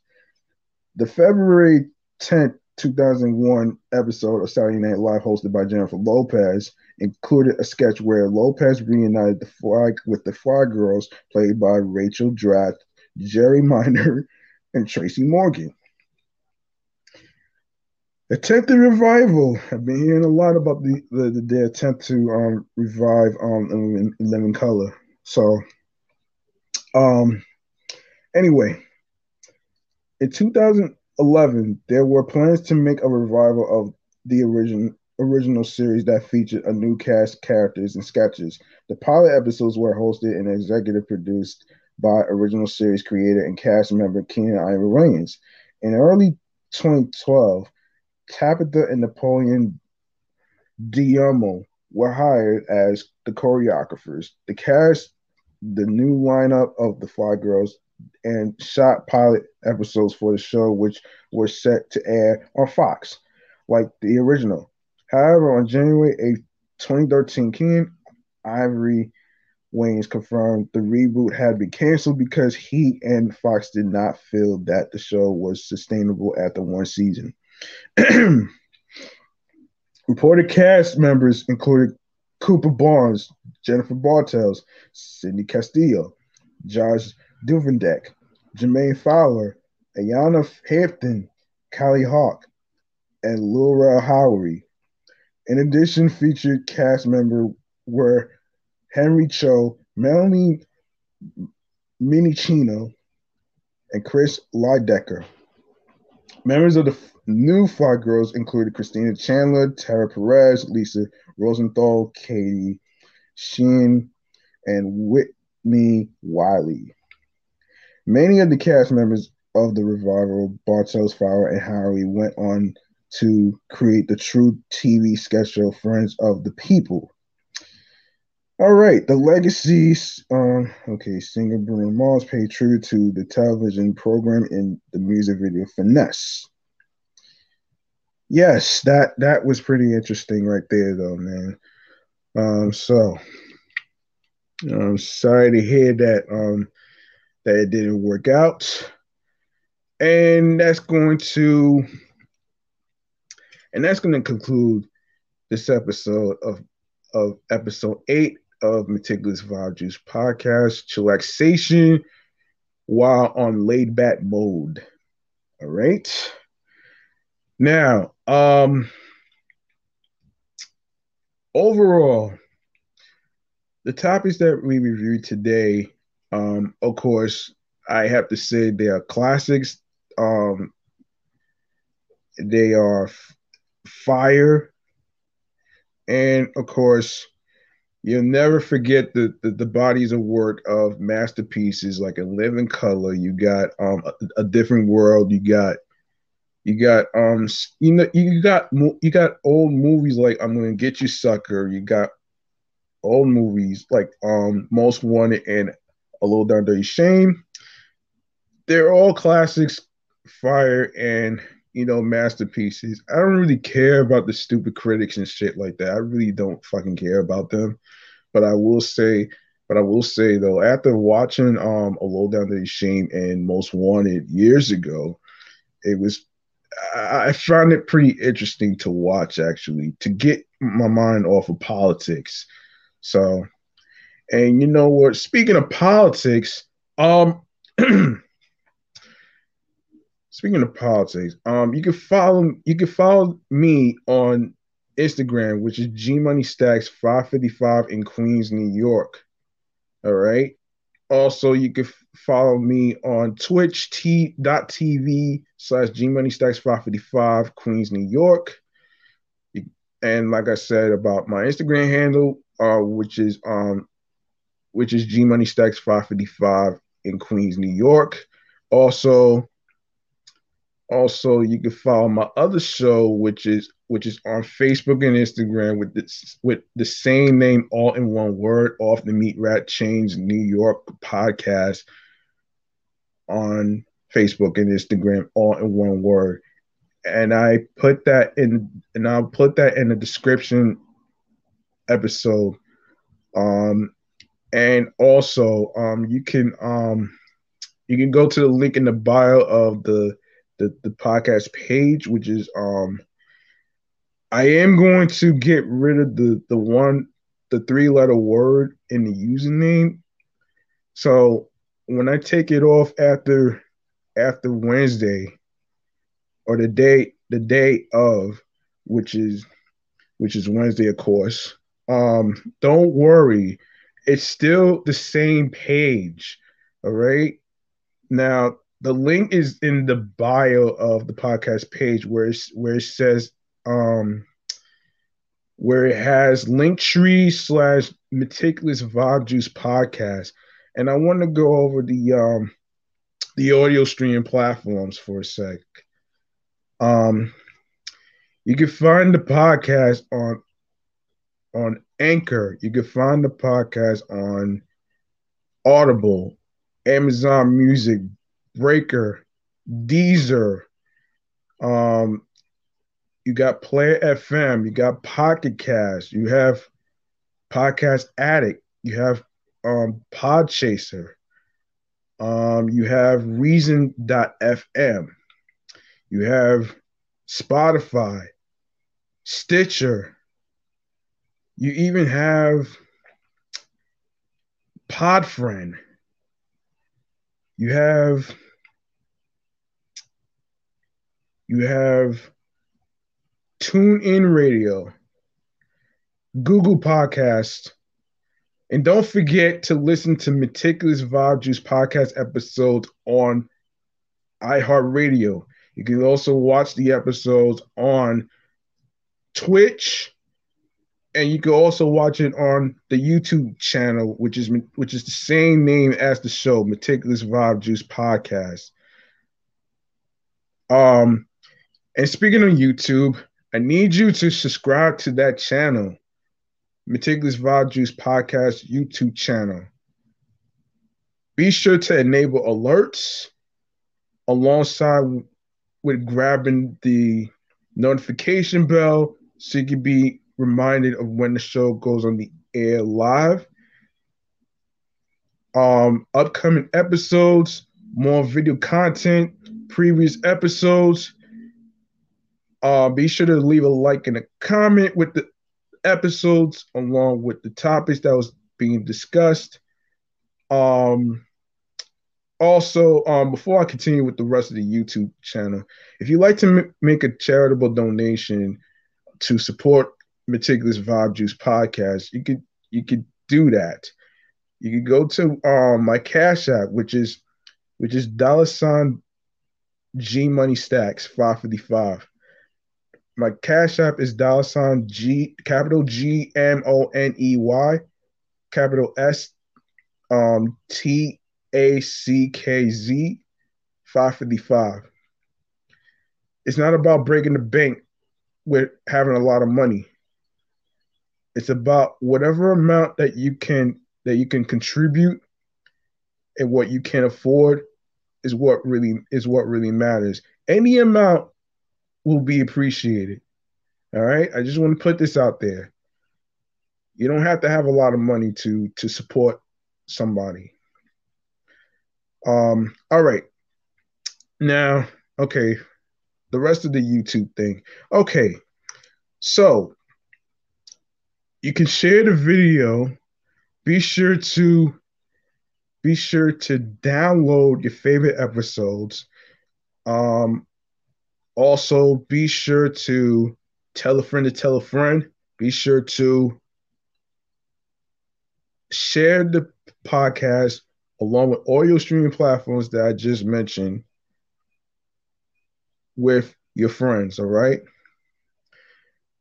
The February 10th 2001 episode of Saturday Night Live hosted by Jennifer Lopez included a sketch where Lopez reunited the fly with the Fly Girls, played by Rachel Dratch, Jerry Minor, [LAUGHS] and Tracy Morgan. Attempted revival. I've been hearing a lot about the, the, the attempt to um, revive um Living Color. So, um, anyway, in 2011, there were plans to make a revival of the original original series that featured a new cast characters and sketches. The pilot episodes were hosted and executive produced by original series creator and cast member Keenen Ivory Wayans. In early 2012, Tabitha and Napoleon D'umo were hired as the choreographers. The cast the new lineup of the Fly Girls and shot pilot episodes for the show, which were set to air on Fox, like the original. However, on January 8, 2013, Keenen Ivory Wayans confirmed the reboot had been canceled because he and Fox did not feel that the show was sustainable after one season. [CLEARS THROAT] Reported cast members included Cooper Barnes, Jennifer Bartels, Sidney Castillo, Josh Duvendeck, Jermaine Fowler, Ayanna Hampton, Kali Hawk, and Laura Howery. In addition, featured cast members were Henry Cho, Melanie Minichino, and Chris Lydecker. Members of the new Fly Girls included Christina Chandler, Tara Perez, Lisa Rosenthal, Katie Sheen, and Whitney Wiley. Many of the cast members of the revival, Bartels, Fowler, and Howery, went on to create the true TV sketch show Friends of the People. All right, the legacies. Um, okay, singer Bruno Mars paid tribute to the television program in the music video "Finesse." Yes, that that was pretty interesting right there, though, man. Um, so I'm sorry to hear that um that it didn't work out, and that's going to and that's going to conclude this episode of of episode eight of Meticulous Vibe Juice podcast, chillaxation while on laid back mode. All right. Now, um, overall, the topics that we reviewed today, um, of course, I have to say they are classics. Um, they are f- fire, and of course, You'll never forget the, the, the bodies of work of masterpieces like A Living Color. You got um a, a, different world. You got you got um you know you got you got old movies like I'm gonna get you sucker. You got old movies like um Most Wanted and A Low Down Dirty Shame. They're all classics, fire and you know masterpieces. I don't really care about the stupid critics and shit like that. I really don't fucking care about them. But I will say, but I will say though, after watching um a low down to shame and most wanted years ago, it was I found it pretty interesting to watch actually to get my mind off of politics. So, and you know what? Speaking of politics, um, [CLEARS THROAT] speaking of politics, um, you can follow you can follow me on Instagram, which is G Money Stacks 555 in Queens, New York. All right. Also, you can follow me on Twitch t.tv slash G Money Stacks 555 Queens, New York. And like I said about my Instagram handle, uh, which is um, which is G Money Stacks 555 in Queens, New York. Also, also you can follow my other show, which is which is on Facebook and Instagram with this with the same name, all in one word, off the Meat Rat Chains New York podcast on Facebook and Instagram, all in one word. And I put that in, and I'll put that in the description episode. Um, and also, um, you can um, you can go to the link in the bio of the the, the podcast page, which is um I am going to get rid of the the one the three letter word in the username. So when I take it off after after Wednesday or the day the day of which is which is Wednesday of course um don't worry. It's still the same page. All right. Now the link is in the bio of the podcast page where it's where it says um where it has Linktree slash meticulous vibe juice podcast. And I want to go over the um the audio streaming platforms for a sec. Um you can find the podcast on on Anchor. You can find the podcast on Audible, Amazon Music, Breaker, Deezer, um, you got Player FM, you got Pocket Cast, you have Podcast Addict, you have um, Podchaser, um, you have Reason.fm, you have Spotify, Stitcher, you even have Podfriend. You have you have TuneIn Radio, Google Podcast, and don't forget to listen to Meticulous Vibe Juice podcast episodes on iHeartRadio. You can also watch the episodes on Twitch, and you can also watch it on the YouTube channel, which is which is the same name as the show, Meticulous Vibe Juice Podcast. Um, and speaking of YouTube, I need you to subscribe to that channel, Meticulous Vibe Juice Podcast YouTube channel. Be sure to enable alerts alongside with grabbing the notification bell so you can be reminded of when the show goes on the air live. Um, upcoming episodes, more video content, previous episodes. Uh, be sure to leave a like and a comment with the episodes along with the topics that was being discussed. Um, also, um, before I continue with the rest of the YouTube channel, if you'd like to m- make a charitable donation to support Meticulous Vibe Juice podcast, you could you could do that. You could go to um, my Cash App, which is which is dollar sign G Money Stacks five fifty five. My Cash App is dollar sign G capital G M O N E Y capital S um T a C K Z 555. It's not about breaking the bank with having a lot of money. It's about whatever amount that you can that you can contribute and what you can afford is what really is what really matters. Any amount will be appreciated. All right? I just want to put this out there. You don't have to have a lot of money to to support somebody. Um, all right. Now, okay, the rest of the YouTube thing. Okay, so you can share the video. Be sure to be sure to download your favorite episodes. Um, also, be sure to tell a friend to tell a friend. Be sure to share the podcast along with all your streaming platforms that I just mentioned with your friends, all right?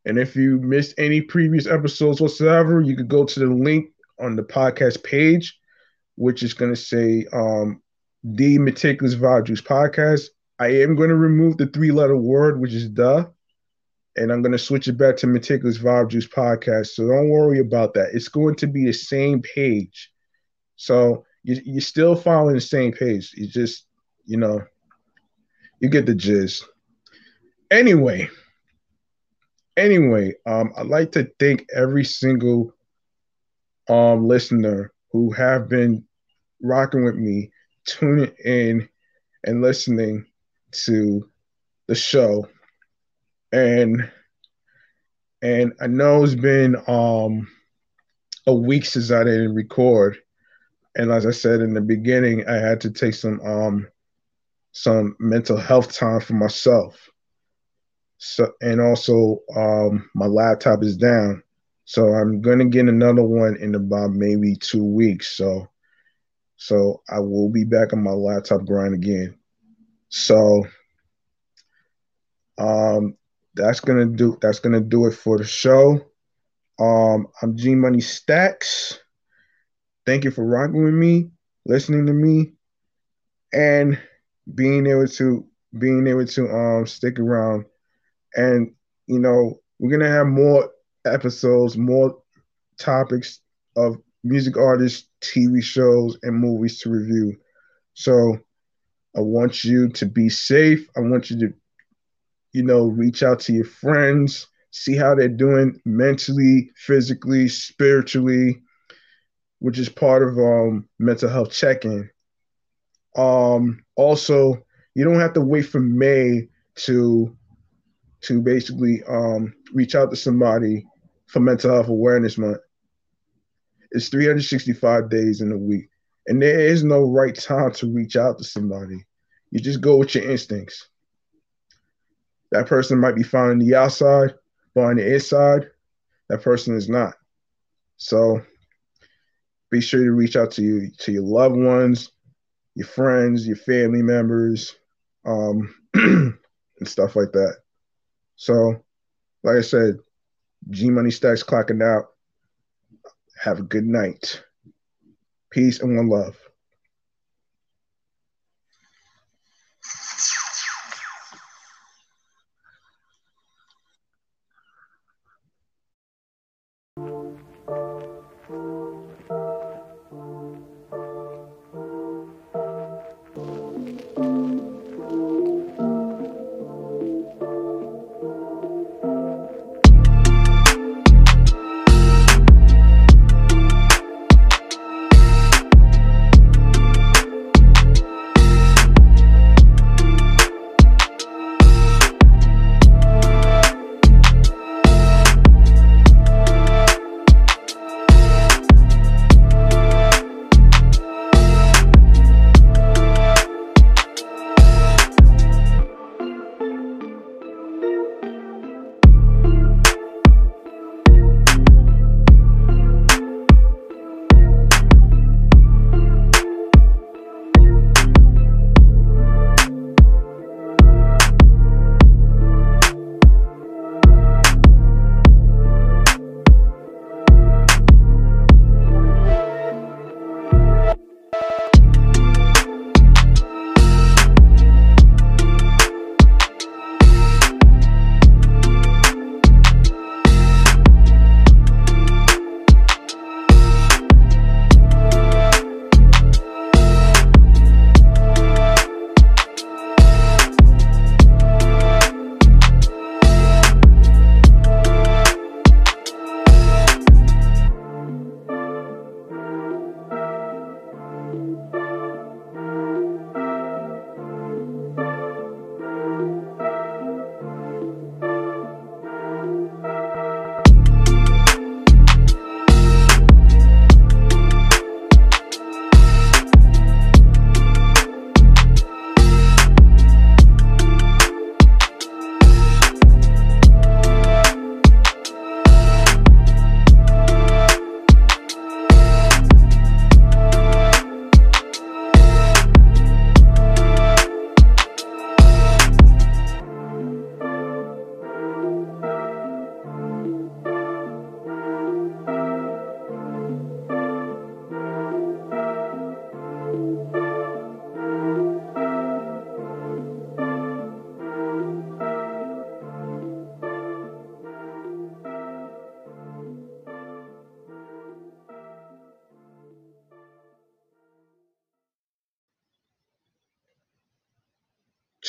And if you missed any previous episodes whatsoever, you could go to the link on the podcast page, which is going to say um, the Meticulous Vibe Juice Podcast. I am going to remove the three letter word, which is the, and I'm going to switch it back to Meticulous Vibe Juice Podcast. So don't worry about that. It's going to be the same page. So you, you're still following the same page. You just, you know, you get the gist. Anyway, anyway, um, I'd like to thank every single um listener who have been rocking with me, tuning in and listening to the show. And and I know it's been um a week since I didn't record and as I said in the beginning, I had to take some um some mental health time for myself. So and also um my laptop is down. So I'm gonna get another one in about maybe two weeks. So so I will be back on my laptop grind again. So um that's gonna do that's gonna do it for the show. Um I'm G Money Stacks. Thank you for rocking with me, listening to me, and being able to being able to um stick around. And you know, we're gonna have more episodes, more topics of music artists, TV shows, and movies to review. So I want you to be safe. I want you to, you know, reach out to your friends, see how they're doing mentally, physically, spiritually, which is part of um, mental health check-in. Um, also, you don't have to wait for May to to basically um, reach out to somebody for Mental Health Awareness Month. It's 365 days in a week, and there is no right time to reach out to somebody. You just go with your instincts. That person might be fine on the outside, but on the inside, that person is not. So be sure to reach out to you to your loved ones, your friends, your family members, um, [CLEARS THROAT] and stuff like that. So, like I said, G Money Stacks clocking out. Have a good night. Peace and one love.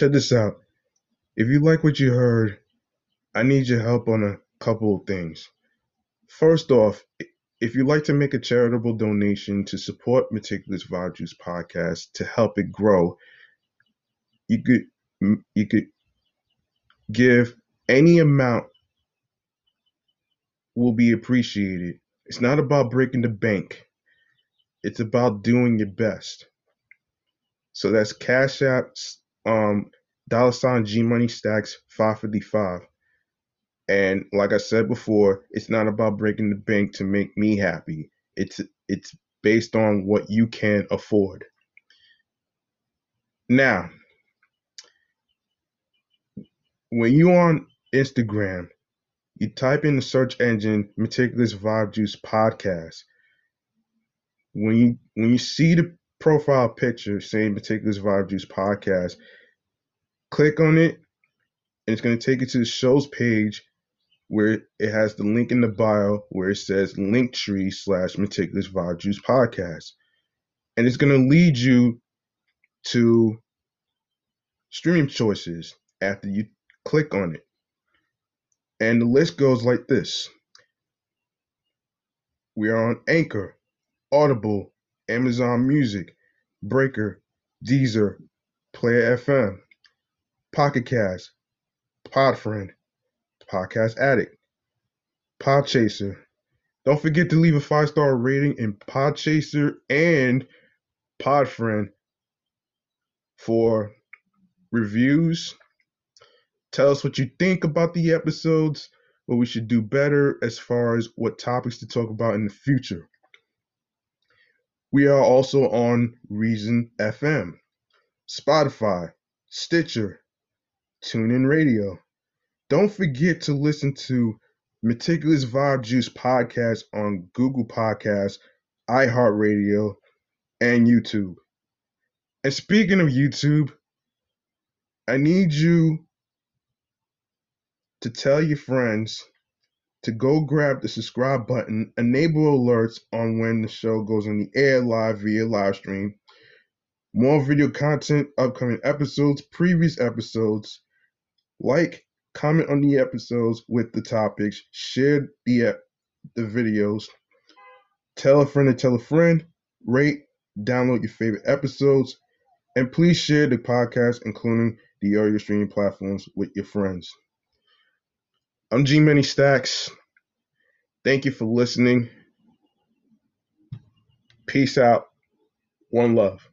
Check this out. If you like what you heard, I need your help on a couple of things. First off, if you'd like to make a charitable donation to support Meticulous Vibe podcast to help it grow, you could you could give any amount will be appreciated. It's not about breaking the bank. It's about doing your best. So that's Cash App, um, dollar sign G Money Stacks 555. And like I said before, it's not about breaking the bank to make me happy. It's it's based on what you can afford. Now, when you on Instagram, you type in the search engine Meticulous Vibe Juice Podcast. When you when you see the profile picture saying Meticulous Vibe Juice Podcast, click on it, and it's going to take you to the show's page where it has the link in the bio where it says Linktree slash Meticulous Vibe Juice Podcast. And it's going to lead you to stream choices after you click on it. And the list goes like this We are on Anchor, Audible, Amazon Music, Breaker, Deezer, Player FM, Pocket Cast, Podfriend, Podcast Addict, Podchaser. Don't forget to leave a five star rating in Podchaser and Podfriend for reviews. Tell us what you think about the episodes, what we should do better as far as what topics to talk about in the future. We are also on Reason FM, Spotify, Stitcher, TuneIn Radio. Don't forget to listen to Meticulous Vibe Juice podcast on Google Podcasts, iHeartRadio, and YouTube. And speaking of YouTube, I need you to tell your friends to go grab the subscribe button, enable alerts on when the show goes on the air live via live stream. More video content, upcoming episodes, previous episodes. Like, comment on the episodes with the topics, share the the videos, tell a friend to tell a friend, rate, download your favorite episodes, and please share the podcast, including the audio streaming platforms, with your friends. I'm G Money Stacks. Thank you for listening. Peace out. One love.